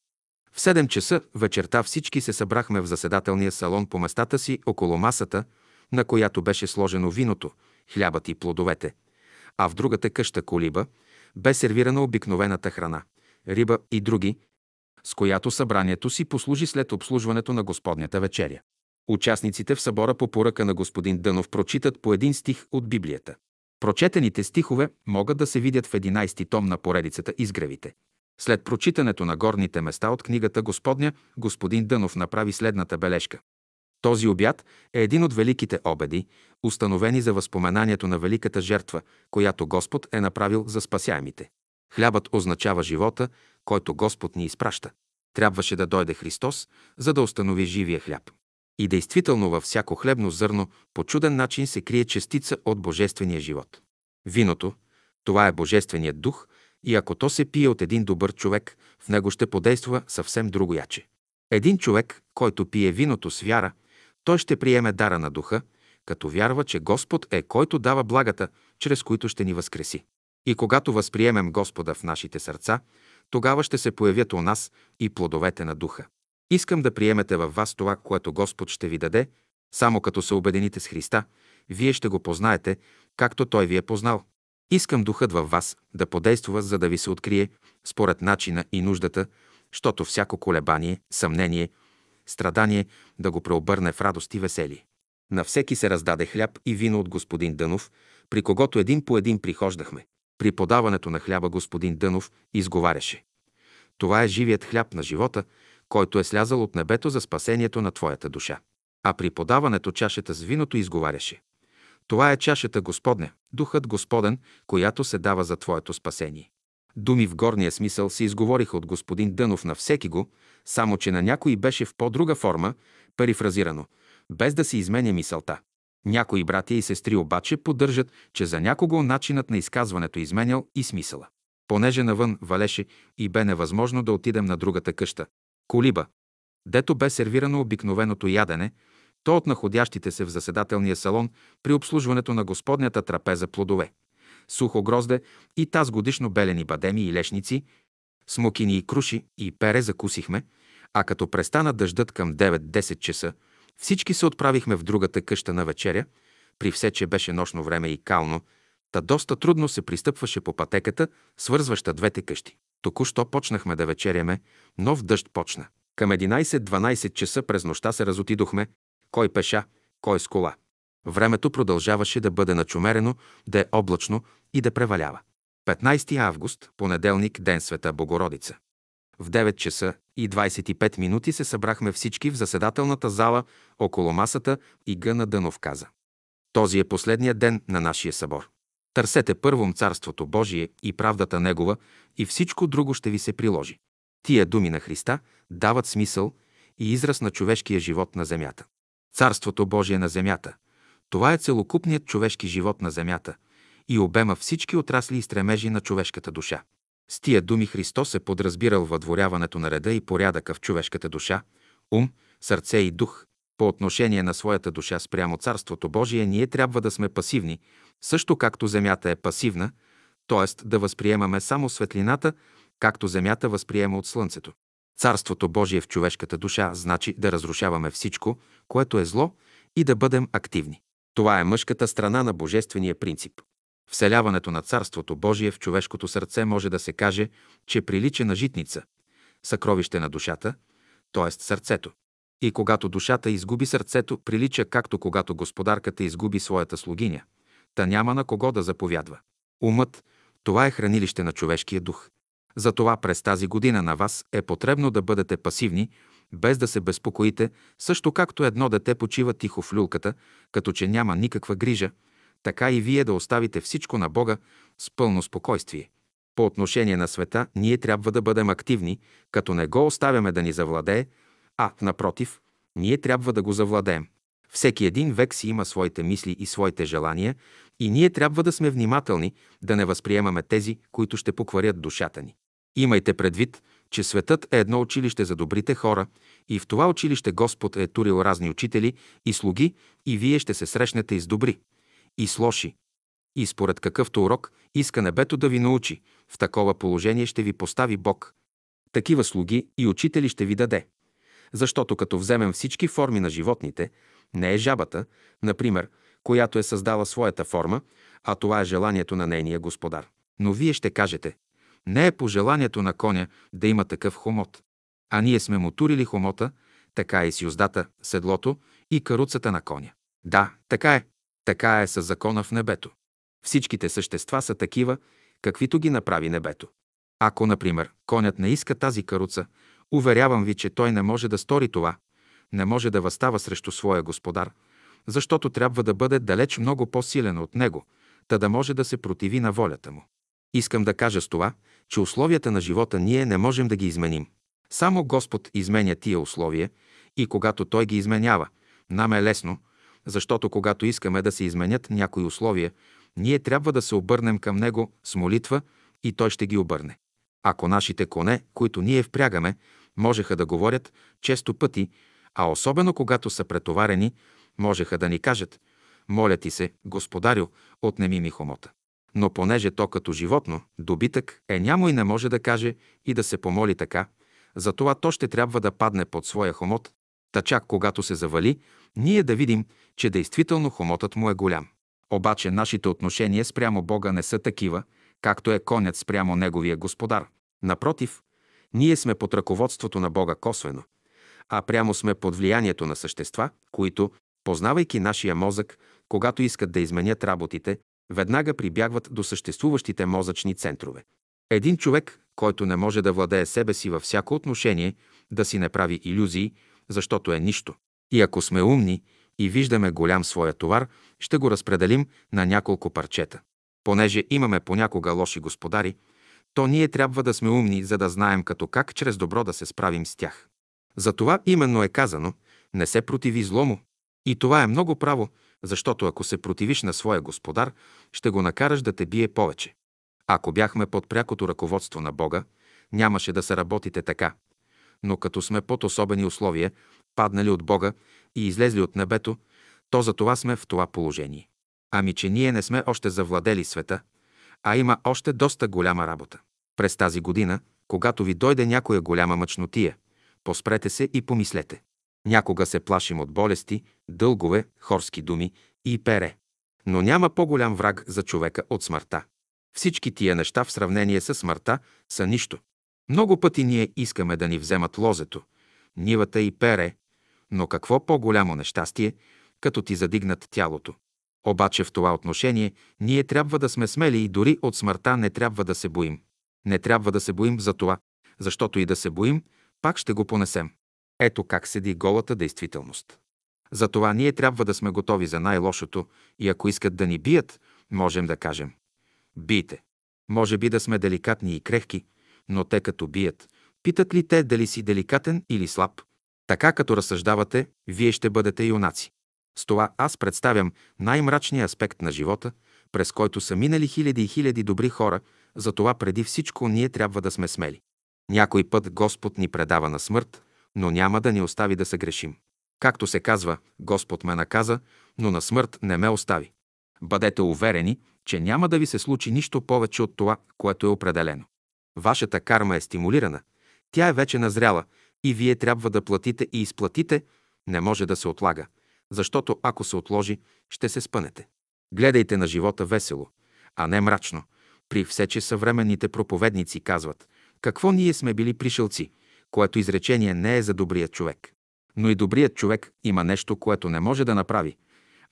В 7 часа вечерта всички се събрахме в заседателния салон по местата си около масата, на която беше сложено виното, хлябът и плодовете, а в другата къща колиба бе сервирана обикновената храна – риба и други, с която събранието си послужи след обслужването на Господнята вечеря. Участниците в събора по поръка на господин Дънов прочитат по един стих от Библията. Прочетените стихове могат да се видят в 11 том на поредицата Изгревите. След прочитането на горните места от книгата Господня, господин Дънов направи следната бележка. Този обяд е един от великите обеди, установени за възпоменанието на великата жертва, която Господ е направил за спасяемите. Хлябът означава живота, който Господ ни изпраща. Трябваше да дойде Христос, за да установи живия хляб. И действително във всяко хлебно зърно по чуден начин се крие частица от Божествения живот. Виното – това е Божественият дух и ако то се пие от един добър човек, в него ще подейства съвсем друго яче. Един човек, който пие виното с вяра, той ще приеме дара на духа, като вярва, че Господ е който дава благата, чрез които ще ни възкреси. И когато възприемем Господа в нашите сърца, тогава ще се появят у нас и плодовете на духа. Искам да приемете във вас това, което Господ ще ви даде, само като се обедините с Христа, вие ще го познаете, както Той ви е познал. Искам духът във вас да подейства, за да ви се открие според начина и нуждата, защото всяко колебание, съмнение, страдание да го преобърне в радост и весели. На всеки се раздаде хляб и вино от господин Дънов, при когото един по един прихождахме. При подаването на хляба господин Дънов изговаряше. Това е живият хляб на живота, който е слязал от небето за спасението на твоята душа. А при подаването чашата с виното изговаряше. Това е чашата Господня, Духът Господен, която се дава за твоето спасение. Думи в горния смисъл се изговориха от господин Дънов на всеки го, само че на някой беше в по-друга форма, перифразирано, без да се изменя мисълта. Някои братя и сестри обаче поддържат, че за някого начинът на изказването изменял и смисъла. Понеже навън валеше и бе невъзможно да отидем на другата къща, колиба, дето бе сервирано обикновеното ядене, то от находящите се в заседателния салон при обслужването на Господнята трапеза плодове, сухо грозде и таз годишно белени бадеми и лешници, смокини и круши и пере закусихме, а като престана дъждът към 9-10 часа, всички се отправихме в другата къща на вечеря, при все, че беше нощно време и кално, та доста трудно се пристъпваше по пътеката, свързваща двете къщи. Току-що почнахме да вечеряме, нов дъжд почна. Към 11-12 часа през нощта се разотидохме, кой пеша, кой с кола. Времето продължаваше да бъде начумерено, да е облачно и да превалява. 15 август, понеделник, ден Света Богородица. В 9 часа и 25 минути се събрахме всички в заседателната зала около масата и Гъна Дънов каза. Този е последният ден на нашия събор. Търсете първом Царството Божие и правдата Негова и всичко друго ще ви се приложи. Тия думи на Христа дават смисъл и израз на човешкия живот на земята. Царството Божие на земята – това е целокупният човешки живот на земята и обема всички отрасли и стремежи на човешката душа. С тия думи Христос е подразбирал въдворяването на реда и порядъка в човешката душа, ум, сърце и дух. По отношение на своята душа спрямо Царството Божие ние трябва да сме пасивни, също както земята е пасивна, т.е. да възприемаме само светлината, както земята възприема от слънцето. Царството Божие в човешката душа значи да разрушаваме всичко, което е зло и да бъдем активни. Това е мъжката страна на божествения принцип. Вселяването на Царството Божие в човешкото сърце може да се каже, че прилича на житница, съкровище на душата, т.е. сърцето. И когато душата изгуби сърцето, прилича както когато господарката изгуби своята слугиня, та няма на кого да заповядва. Умът – това е хранилище на човешкия дух. Затова през тази година на вас е потребно да бъдете пасивни, без да се безпокоите, също както едно дете почива тихо в люлката, като че няма никаква грижа, така и вие да оставите всичко на Бога с пълно спокойствие. По отношение на света, ние трябва да бъдем активни, като не го оставяме да ни завладее, а, напротив, ние трябва да го завладеем. Всеки един век си има своите мисли и своите желания и ние трябва да сме внимателни да не възприемаме тези, които ще покварят душата ни. Имайте предвид, че светът е едно училище за добрите хора и в това училище Господ е турил разни учители и слуги и вие ще се срещнете и с добри, и с лоши. И според какъвто урок иска небето да ви научи, в такова положение ще ви постави Бог. Такива слуги и учители ще ви даде. Защото като вземем всички форми на животните, не е жабата, например, която е създала своята форма, а това е желанието на нейния господар. Но вие ще кажете, не е по желанието на коня да има такъв хомот. А ние сме му турили хомота, така е и с юздата, седлото и каруцата на коня. Да, така е. Така е с закона в небето. Всичките същества са такива, каквито ги направи небето. Ако, например, конят не иска тази каруца, уверявам ви, че той не може да стори това, не може да възстава срещу своя господар, защото трябва да бъде далеч много по-силен от него, та да може да се противи на волята му. Искам да кажа с това, че условията на живота ние не можем да ги изменим. Само Господ изменя тия условия и когато Той ги изменява, нам е лесно, защото когато искаме да се изменят някои условия, ние трябва да се обърнем към Него с молитва и Той ще ги обърне. Ако нашите коне, които ние впрягаме, можеха да говорят често пъти, а особено когато са претоварени, можеха да ни кажат «Моля ти се, господарю, отнеми ми хомота». Но понеже то като животно, добитък, е нямо и не може да каже и да се помоли така, затова то ще трябва да падне под своя хомот, та чак когато се завали, ние да видим, че действително хомотът му е голям. Обаче нашите отношения спрямо Бога не са такива, както е конят спрямо Неговия Господар. Напротив, ние сме под ръководството на Бога косвено, а прямо сме под влиянието на същества, които, познавайки нашия мозък, когато искат да изменят работите, веднага прибягват до съществуващите мозъчни центрове. Един човек, който не може да владее себе си във всяко отношение, да си не прави иллюзии, защото е нищо. И ако сме умни и виждаме голям своя товар, ще го разпределим на няколко парчета. Понеже имаме понякога лоши господари, то ние трябва да сме умни, за да знаем като как чрез добро да се справим с тях. За това именно е казано «Не се противи злому». И това е много право, защото ако се противиш на своя господар, ще го накараш да те бие повече. Ако бяхме под прякото ръководство на Бога, нямаше да се работите така. Но като сме под особени условия, паднали от Бога и излезли от небето, то за това сме в това положение. Ами, че ние не сме още завладели света, а има още доста голяма работа. През тази година, когато ви дойде някоя голяма мъчнотия, поспрете се и помислете. Някога се плашим от болести, дългове, хорски думи и пере. Но няма по-голям враг за човека от смъртта. Всички тия неща в сравнение с смъртта са нищо. Много пъти ние искаме да ни вземат лозето, нивата и пере, но какво по-голямо нещастие, като ти задигнат тялото. Обаче в това отношение ние трябва да сме смели и дори от смъртта не трябва да се боим. Не трябва да се боим за това, защото и да се боим, пак ще го понесем. Ето как седи голата действителност. Затова ние трябва да сме готови за най-лошото и ако искат да ни бият, можем да кажем «Бийте». Може би да сме деликатни и крехки, но те като бият, питат ли те дали си деликатен или слаб? Така като разсъждавате, вие ще бъдете юнаци. С това аз представям най-мрачния аспект на живота, през който са минали хиляди и хиляди добри хора, затова преди всичко ние трябва да сме смели. Някой път Господ ни предава на смърт, но няма да ни остави да се грешим. Както се казва, Господ ме наказа, но на смърт не ме остави. Бъдете уверени, че няма да ви се случи нищо повече от това, което е определено. Вашата карма е стимулирана, тя е вече назряла и вие трябва да платите и изплатите, не може да се отлага, защото ако се отложи, ще се спънете. Гледайте на живота весело, а не мрачно. При все, че съвременните проповедници казват, какво ние сме били пришелци, което изречение не е за добрия човек. Но и добрият човек има нещо, което не може да направи,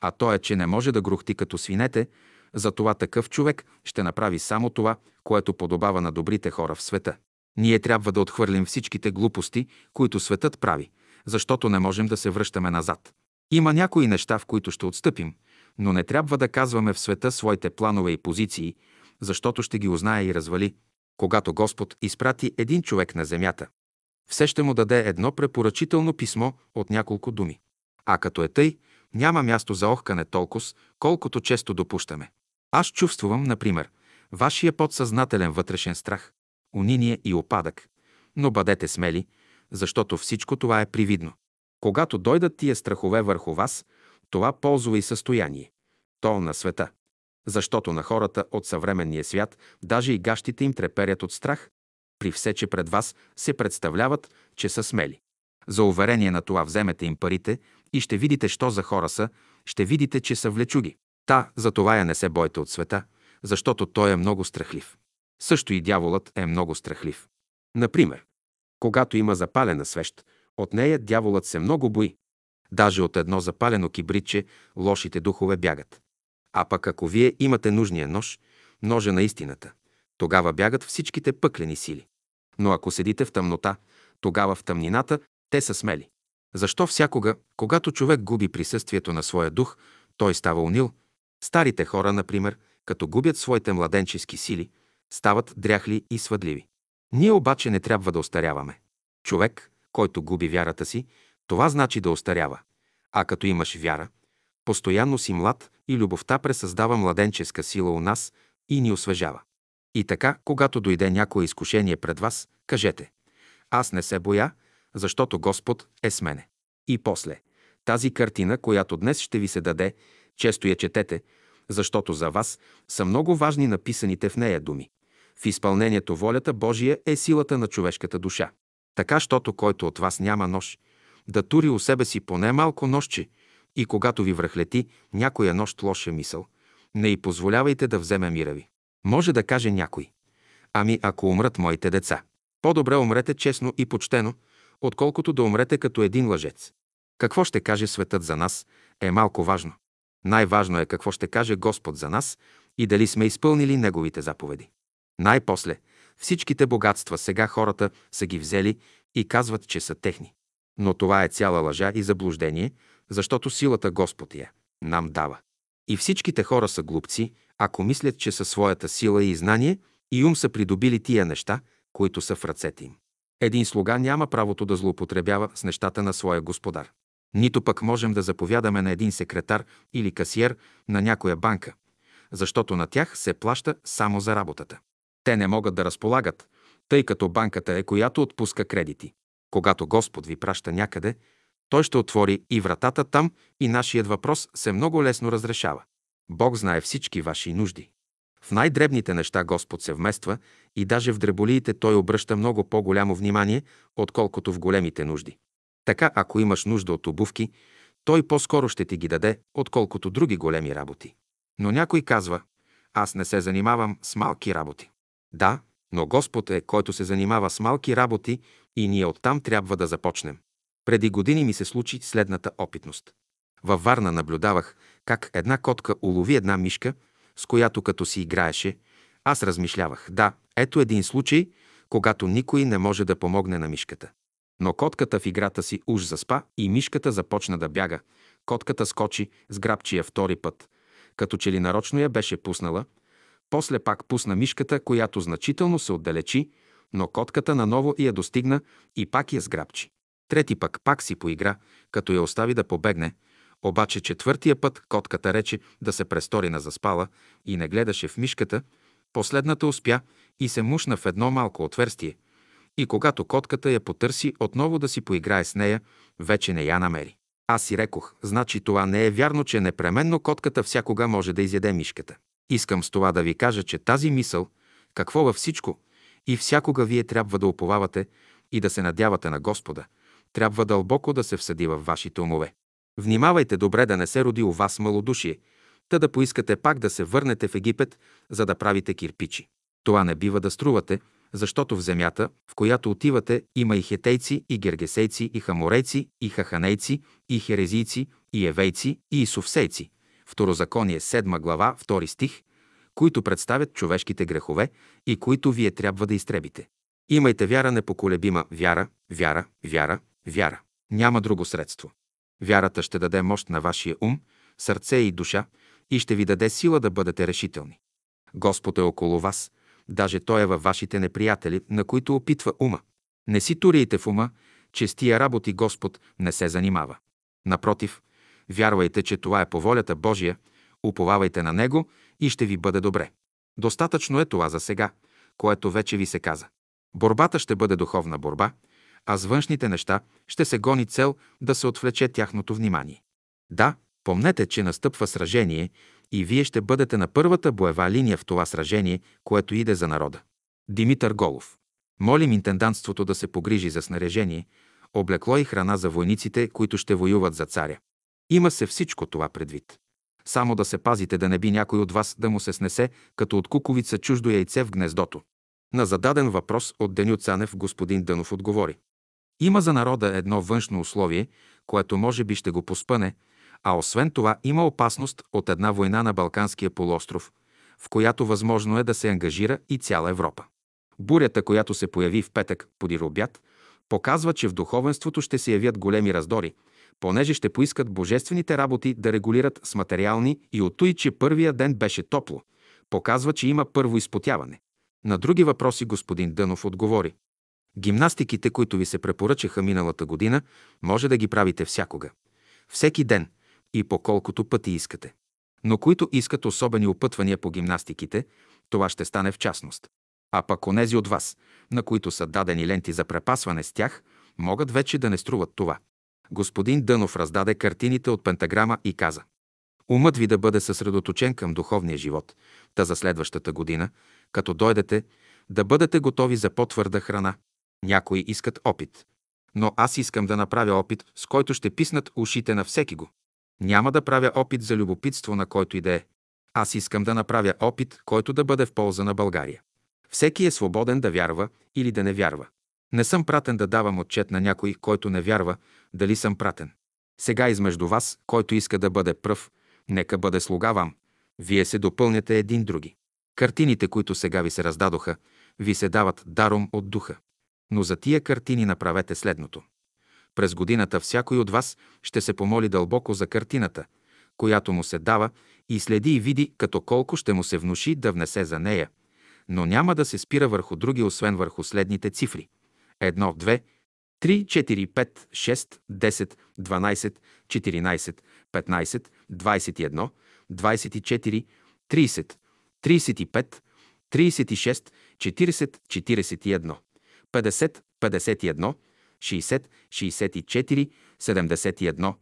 а то е, че не може да грухти като свинете, затова такъв човек ще направи само това, което подобава на добрите хора в света. Ние трябва да отхвърлим всичките глупости, които светът прави, защото не можем да се връщаме назад. Има някои неща, в които ще отстъпим, но не трябва да казваме в света своите планове и позиции, защото ще ги узнае и развали. Когато Господ изпрати един човек на земята, все ще му даде едно препоръчително писмо от няколко думи. А като е тъй, няма място за охкане толкова, колкото често допущаме. Аз чувствувам, например, вашия подсъзнателен вътрешен страх, униние и опадък, но бъдете смели, защото всичко това е привидно. Когато дойдат тия страхове върху вас, това ползва и състояние. То на света. Защото на хората от съвременния свят, даже и гащите им треперят от страх, при все, че пред вас се представляват, че са смели. За уверение на това вземете им парите и ще видите, що за хора са, ще видите, че са влечуги. Та, за това я не се бойте от света, защото той е много страхлив. Също и дяволът е много страхлив. Например, когато има запалена свещ, от нея дяволът се много бои. Даже от едно запалено кибритче лошите духове бягат. А пък ако вие имате нужния нож, ножа на истината, тогава бягат всичките пъклени сили. Но ако седите в тъмнота, тогава в тъмнината те са смели. Защо всякога, когато човек губи присъствието на своя дух, той става унил? Старите хора, например, като губят своите младенчески сили, стават дряхли и свъдливи. Ние обаче не трябва да остаряваме. Човек, който губи вярата си, това значи да остарява. А като имаш вяра, постоянно си млад и любовта пресъздава младенческа сила у нас и ни освежава. И така, когато дойде някое изкушение пред вас, кажете «Аз не се боя, защото Господ е с мене». И после, тази картина, която днес ще ви се даде, често я четете, защото за вас са много важни написаните в нея думи. В изпълнението волята Божия е силата на човешката душа. Така, щото който от вас няма нож, да тури у себе си поне малко нощче и когато ви връхлети някоя нощ лоша мисъл, не й позволявайте да вземе мира ви. Може да каже някой. Ами ако умрат моите деца. По-добре умрете честно и почтено, отколкото да умрете като един лъжец. Какво ще каже светът за нас е малко важно. Най-важно е какво ще каже Господ за нас и дали сме изпълнили Неговите заповеди. Най-после, всичките богатства сега хората са ги взели и казват, че са техни. Но това е цяла лъжа и заблуждение, защото силата Господ я нам дава. И всичките хора са глупци, ако мислят, че със своята сила и знание и ум са придобили тия неща, които са в ръцете им. Един слуга няма правото да злоупотребява с нещата на своя господар. Нито пък можем да заповядаме на един секретар или касиер на някоя банка, защото на тях се плаща само за работата. Те не могат да разполагат, тъй като банката е която отпуска кредити. Когато Господ ви праща някъде, Той ще отвори и вратата там и нашият въпрос се много лесно разрешава. Бог знае всички ваши нужди. В най-дребните неща Господ се вмества и даже в дреболиите Той обръща много по-голямо внимание, отколкото в големите нужди. Така, ако имаш нужда от обувки, Той по-скоро ще ти ги даде, отколкото други големи работи. Но някой казва, аз не се занимавам с малки работи. Да, но Господ е, който се занимава с малки работи и ние оттам трябва да започнем. Преди години ми се случи следната опитност. Във Варна наблюдавах как една котка улови една мишка, с която като си играеше, аз размишлявах. Да, ето един случай, когато никой не може да помогне на мишката. Но котката в играта си уж заспа и мишката започна да бяга. Котката скочи, сграбчи я втори път, като че ли нарочно я беше пуснала. После пак пусна мишката, която значително се отдалечи, но котката наново я достигна и пак я сграбчи. Трети пък пак си поигра, като я остави да побегне, обаче четвъртия път котката рече да се престори на заспала и не гледаше в мишката, последната успя и се мушна в едно малко отверстие. И когато котката я потърси отново да си поиграе с нея, вече не я намери. Аз си рекох, значи това не е вярно, че непременно котката всякога може да изяде мишката. Искам с това да ви кажа, че тази мисъл, какво във всичко, и всякога вие трябва да уповавате и да се надявате на Господа, трябва дълбоко да се всъди във вашите умове. Внимавайте добре да не се роди у вас малодушие, та да поискате пак да се върнете в Египет, за да правите кирпичи. Това не бива да струвате, защото в земята, в която отивате, има и хетейци, и гергесейци, и хаморейци, и хаханейци, и херезийци, и евейци, и исовсейци. Второзаконие 7 глава, 2 стих, които представят човешките грехове и които вие трябва да изтребите. Имайте вяра непоколебима, вяра, вяра, вяра, вяра. Няма друго средство. Вярата ще даде мощ на вашия ум, сърце и душа и ще ви даде сила да бъдете решителни. Господ е около вас, даже Той е във вашите неприятели, на които опитва ума. Не си турите в ума, че с тия работи Господ не се занимава. Напротив, вярвайте, че това е по волята Божия, уповавайте на Него и ще ви бъде добре. Достатъчно е това за сега, което вече ви се каза. Борбата ще бъде духовна борба, а с външните неща ще се гони цел да се отвлече тяхното внимание. Да, помнете, че настъпва сражение и вие ще бъдете на първата боева линия в това сражение, което иде за народа. Димитър Голов. Молим интендантството да се погрижи за снаряжение, облекло и храна за войниците, които ще воюват за царя. Има се всичко това предвид. Само да се пазите да не би някой от вас да му се снесе като от куковица чуждо яйце в гнездото. На зададен въпрос от Деню Цанев господин Дънов отговори. Има за народа едно външно условие, което може би ще го поспъне, а освен това има опасност от една война на Балканския полуостров, в която възможно е да се ангажира и цяла Европа. Бурята, която се появи в петък подир обяд, показва, че в духовенството ще се явят големи раздори, понеже ще поискат божествените работи да регулират с материални и от той, че първия ден беше топло, показва, че има първо изпотяване. На други въпроси господин Дънов отговори. Гимнастиките, които ви се препоръчаха миналата година, може да ги правите всякога. Всеки ден и по колкото пъти искате. Но които искат особени опътвания по гимнастиките, това ще стане в частност. А пък онези от вас, на които са дадени ленти за препасване с тях, могат вече да не струват това. Господин Дънов раздаде картините от пентаграма и каза Умът ви да бъде съсредоточен към духовния живот, та за следващата година, като дойдете, да бъдете готови за по-твърда храна. Някои искат опит. Но аз искам да направя опит, с който ще писнат ушите на всеки го. Няма да правя опит за любопитство на който и да е. Аз искам да направя опит, който да бъде в полза на България. Всеки е свободен да вярва или да не вярва. Не съм пратен да давам отчет на някой, който не вярва, дали съм пратен. Сега измежду вас, който иска да бъде пръв, нека бъде слуга вам. Вие се допълняте един други. Картините, които сега ви се раздадоха, ви се дават даром от духа. Но за тия картини направете следното. През годината всякой от вас ще се помоли дълбоко за картината, която му се дава и следи и види като колко ще му се внуши да внесе за нея, но няма да се спира върху други, освен върху следните цифри. 1, 2, 3, 4, 5, 6, 10, 12, 14, 15, 21, 24, 30, 35, 36, 40, 41, 50, 51, 60, 64, 71,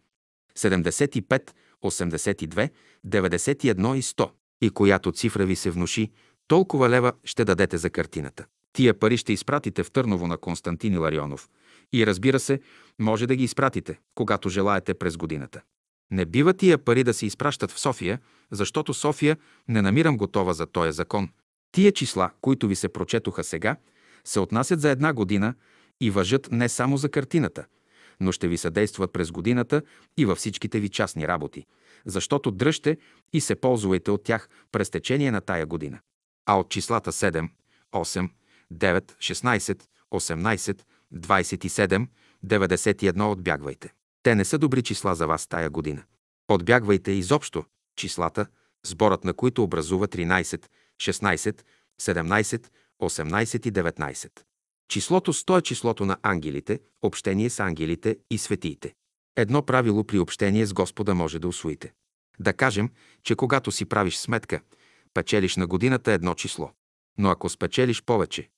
75, 82, 91 и 100. И която цифра ви се внуши, толкова лева ще дадете за картината. Тия пари ще изпратите в Търново на Константин Иларионов. И разбира се, може да ги изпратите, когато желаете през годината. Не бива тия пари да се изпращат в София, защото София не намирам готова за този закон. Тия числа, които ви се прочетоха сега, се отнасят за една година и въжат не само за картината, но ще ви съдействат през годината и във всичките ви частни работи, защото дръжте и се ползвайте от тях през течение на тая година. А от числата 7, 8, 9, 16, 18, 27, 91 отбягвайте. Те не са добри числа за вас тая година. Отбягвайте изобщо числата, сборът на които образува 13, 16, 17, 18 и 19. Числото 100 е числото на ангелите, общение с ангелите и светиите. Едно правило при общение с Господа може да усвоите. Да кажем, че когато си правиш сметка, печелиш на годината едно число. Но ако спечелиш повече,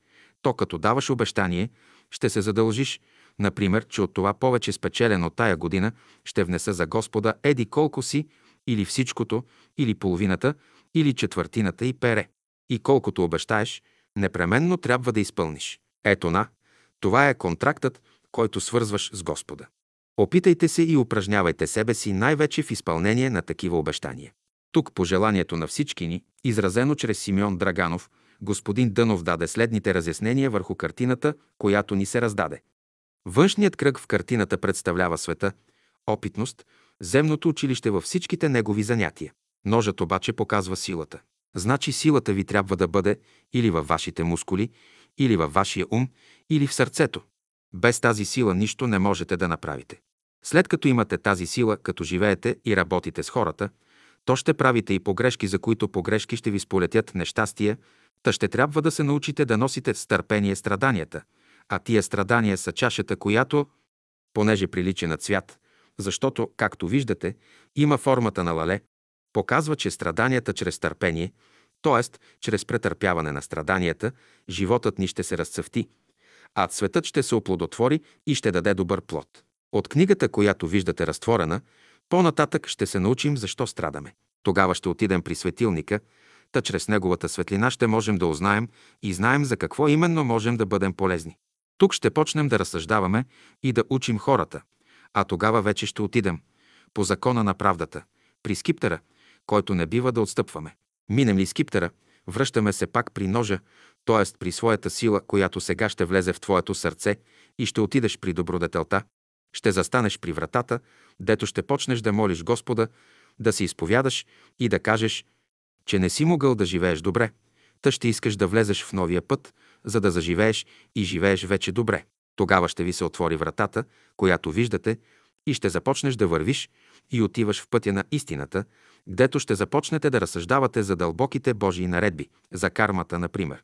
то като даваш обещание, ще се задължиш, например, че от това повече спечелено тая година ще внеса за Господа еди колко си, или всичкото, или половината, или четвъртината и пере. И колкото обещаеш, непременно трябва да изпълниш. Ето на, това е контрактът, който свързваш с Господа. Опитайте се и упражнявайте себе си най-вече в изпълнение на такива обещания. Тук пожеланието на всички ни, изразено чрез Симеон Драганов, господин Дънов даде следните разяснения върху картината, която ни се раздаде. Външният кръг в картината представлява света, опитност, земното училище във всичките негови занятия. Ножът обаче показва силата. Значи силата ви трябва да бъде или във вашите мускули, или във вашия ум, или в сърцето. Без тази сила нищо не можете да направите. След като имате тази сила, като живеете и работите с хората, то ще правите и погрешки, за които погрешки ще ви сполетят нещастия, та ще трябва да се научите да носите с търпение страданията, а тия страдания са чашата, която, понеже прилича на цвят, защото, както виждате, има формата на лале, показва, че страданията чрез търпение, т.е. чрез претърпяване на страданията, животът ни ще се разцъфти – а цветът ще се оплодотвори и ще даде добър плод. От книгата, която виждате разтворена, по-нататък ще се научим защо страдаме. Тогава ще отидем при светилника, та чрез неговата светлина ще можем да узнаем и знаем за какво именно можем да бъдем полезни. Тук ще почнем да разсъждаваме и да учим хората, а тогава вече ще отидем по закона на правдата, при скиптера, който не бива да отстъпваме. Минем ли скиптера, връщаме се пак при ножа, т.е. при своята сила, която сега ще влезе в твоето сърце и ще отидеш при добродетелта, ще застанеш при вратата, дето ще почнеш да молиш Господа, да се изповядаш и да кажеш, че не си могъл да живееш добре, та ще искаш да влезеш в новия път, за да заживееш и живееш вече добре. Тогава ще ви се отвори вратата, която виждате, и ще започнеш да вървиш и отиваш в пътя на истината, гдето ще започнете да разсъждавате за дълбоките Божии наредби, за кармата, например,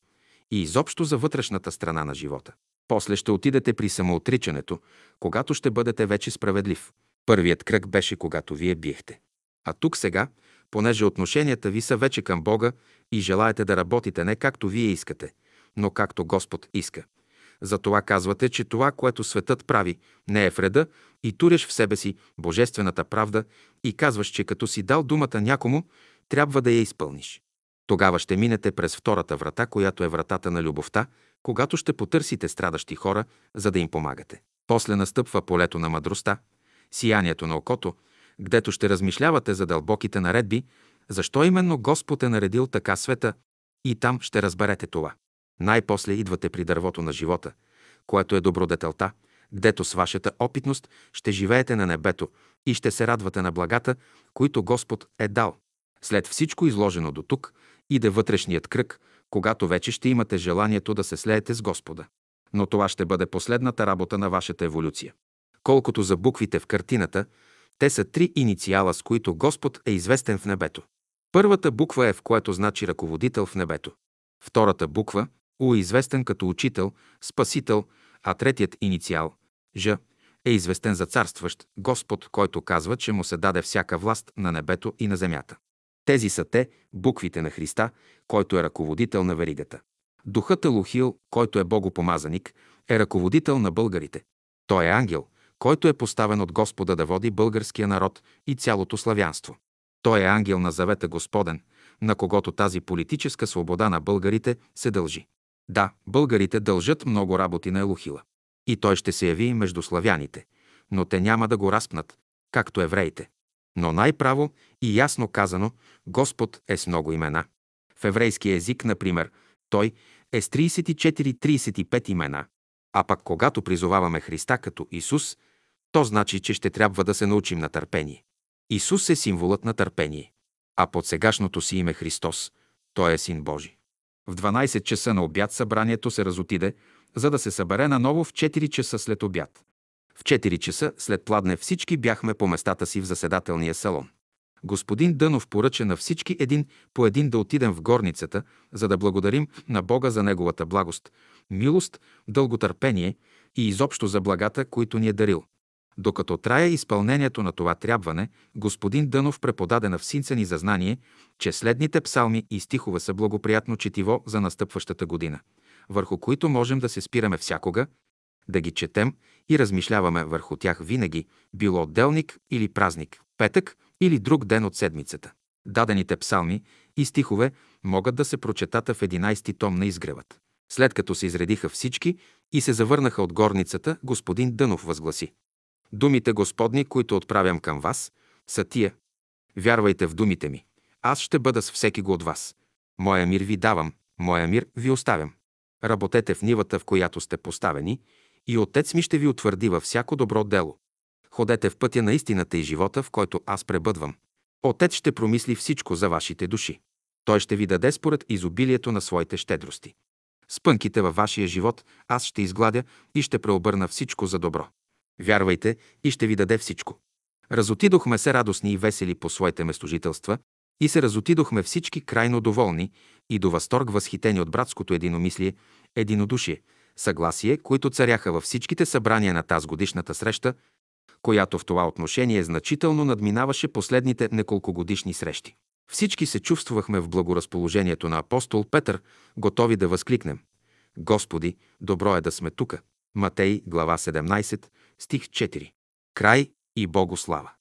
и изобщо за вътрешната страна на живота. После ще отидете при самоотричането, когато ще бъдете вече справедлив. Първият кръг беше когато вие биехте. А тук сега, понеже отношенията ви са вече към Бога и желаете да работите не както вие искате, но както Господ иска. Затова казвате, че това, което светът прави, не е вреда и туряш в себе си божествената правда и казваш, че като си дал думата някому, трябва да я изпълниш. Тогава ще минете през втората врата, която е вратата на любовта, когато ще потърсите страдащи хора, за да им помагате. После настъпва полето на мъдростта, сиянието на окото, гдето ще размишлявате за дълбоките наредби, защо именно Господ е наредил така света, и там ще разберете това. Най-после идвате при дървото на живота, което е добродетелта, гдето с вашата опитност ще живеете на небето и ще се радвате на благата, които Господ е дал. След всичко изложено до тук, иде вътрешният кръг, когато вече ще имате желанието да се слеете с Господа. Но това ще бъде последната работа на вашата еволюция. Колкото за буквите в картината, те са три инициала, с които Господ е известен в небето. Първата буква е в което значи ръководител в небето. Втората буква У известен като учител, спасител, а третият инициал Ж е известен за царстващ Господ, който казва, че му се даде всяка власт на небето и на земята. Тези са те, буквите на Христа, който е ръководител на веригата. Духът Елохил, който е богопомазаник, е ръководител на българите. Той е ангел, който е поставен от Господа да води българския народ и цялото славянство. Той е ангел на завета Господен, на когото тази политическа свобода на българите се дължи. Да, българите дължат много работи на Елохила. И той ще се яви между славяните, но те няма да го разпнат, както евреите. Но най-право и ясно казано, Господ е с много имена. В еврейски език, например, той е с 34-35 имена. А пък когато призоваваме Христа като Исус, то значи, че ще трябва да се научим на търпение. Исус е символът на търпение. А под сегашното си име Христос, Той е Син Божий. В 12 часа на обяд събранието се разотиде, за да се събере наново в 4 часа след обяд. В 4 часа след пладне всички бяхме по местата си в заседателния салон. Господин Дънов поръча на всички един по един да отидем в горницата, за да благодарим на Бога за Неговата благост, милост, дълготърпение и изобщо за благата, които ни е дарил. Докато трая изпълнението на това трябване, господин Дънов преподаде на всинца ни за знание, че следните псалми и стихове са благоприятно четиво за настъпващата година, върху които можем да се спираме всякога, да ги четем и размишляваме върху тях винаги, било отделник или празник, петък или друг ден от седмицата. Дадените псалми и стихове могат да се прочетата в 11 том на изгревът. След като се изредиха всички и се завърнаха от горницата, господин Дънов възгласи. Думите Господни, които отправям към вас, са тия. Вярвайте в думите ми. Аз ще бъда с всеки го от вас. Моя мир ви давам, моя мир ви оставям. Работете в нивата, в която сте поставени, и Отец ми ще ви утвърди във всяко добро дело. Ходете в пътя на истината и живота, в който аз пребъдвам. Отец ще промисли всичко за вашите души. Той ще ви даде според изобилието на своите щедрости. Спънките във вашия живот аз ще изгладя и ще преобърна всичко за добро. Вярвайте и ще ви даде всичко. Разотидохме се радостни и весели по своите местожителства и се разотидохме всички крайно доволни и до възторг възхитени от братското единомислие, единодушие, съгласие, които царяха във всичките събрания на тази годишната среща, която в това отношение значително надминаваше последните неколкогодишни срещи. Всички се чувствахме в благоразположението на апостол Петър, готови да възкликнем. Господи, добро е да сме тука. Матей, глава 17, стих 4. Край и Богослава.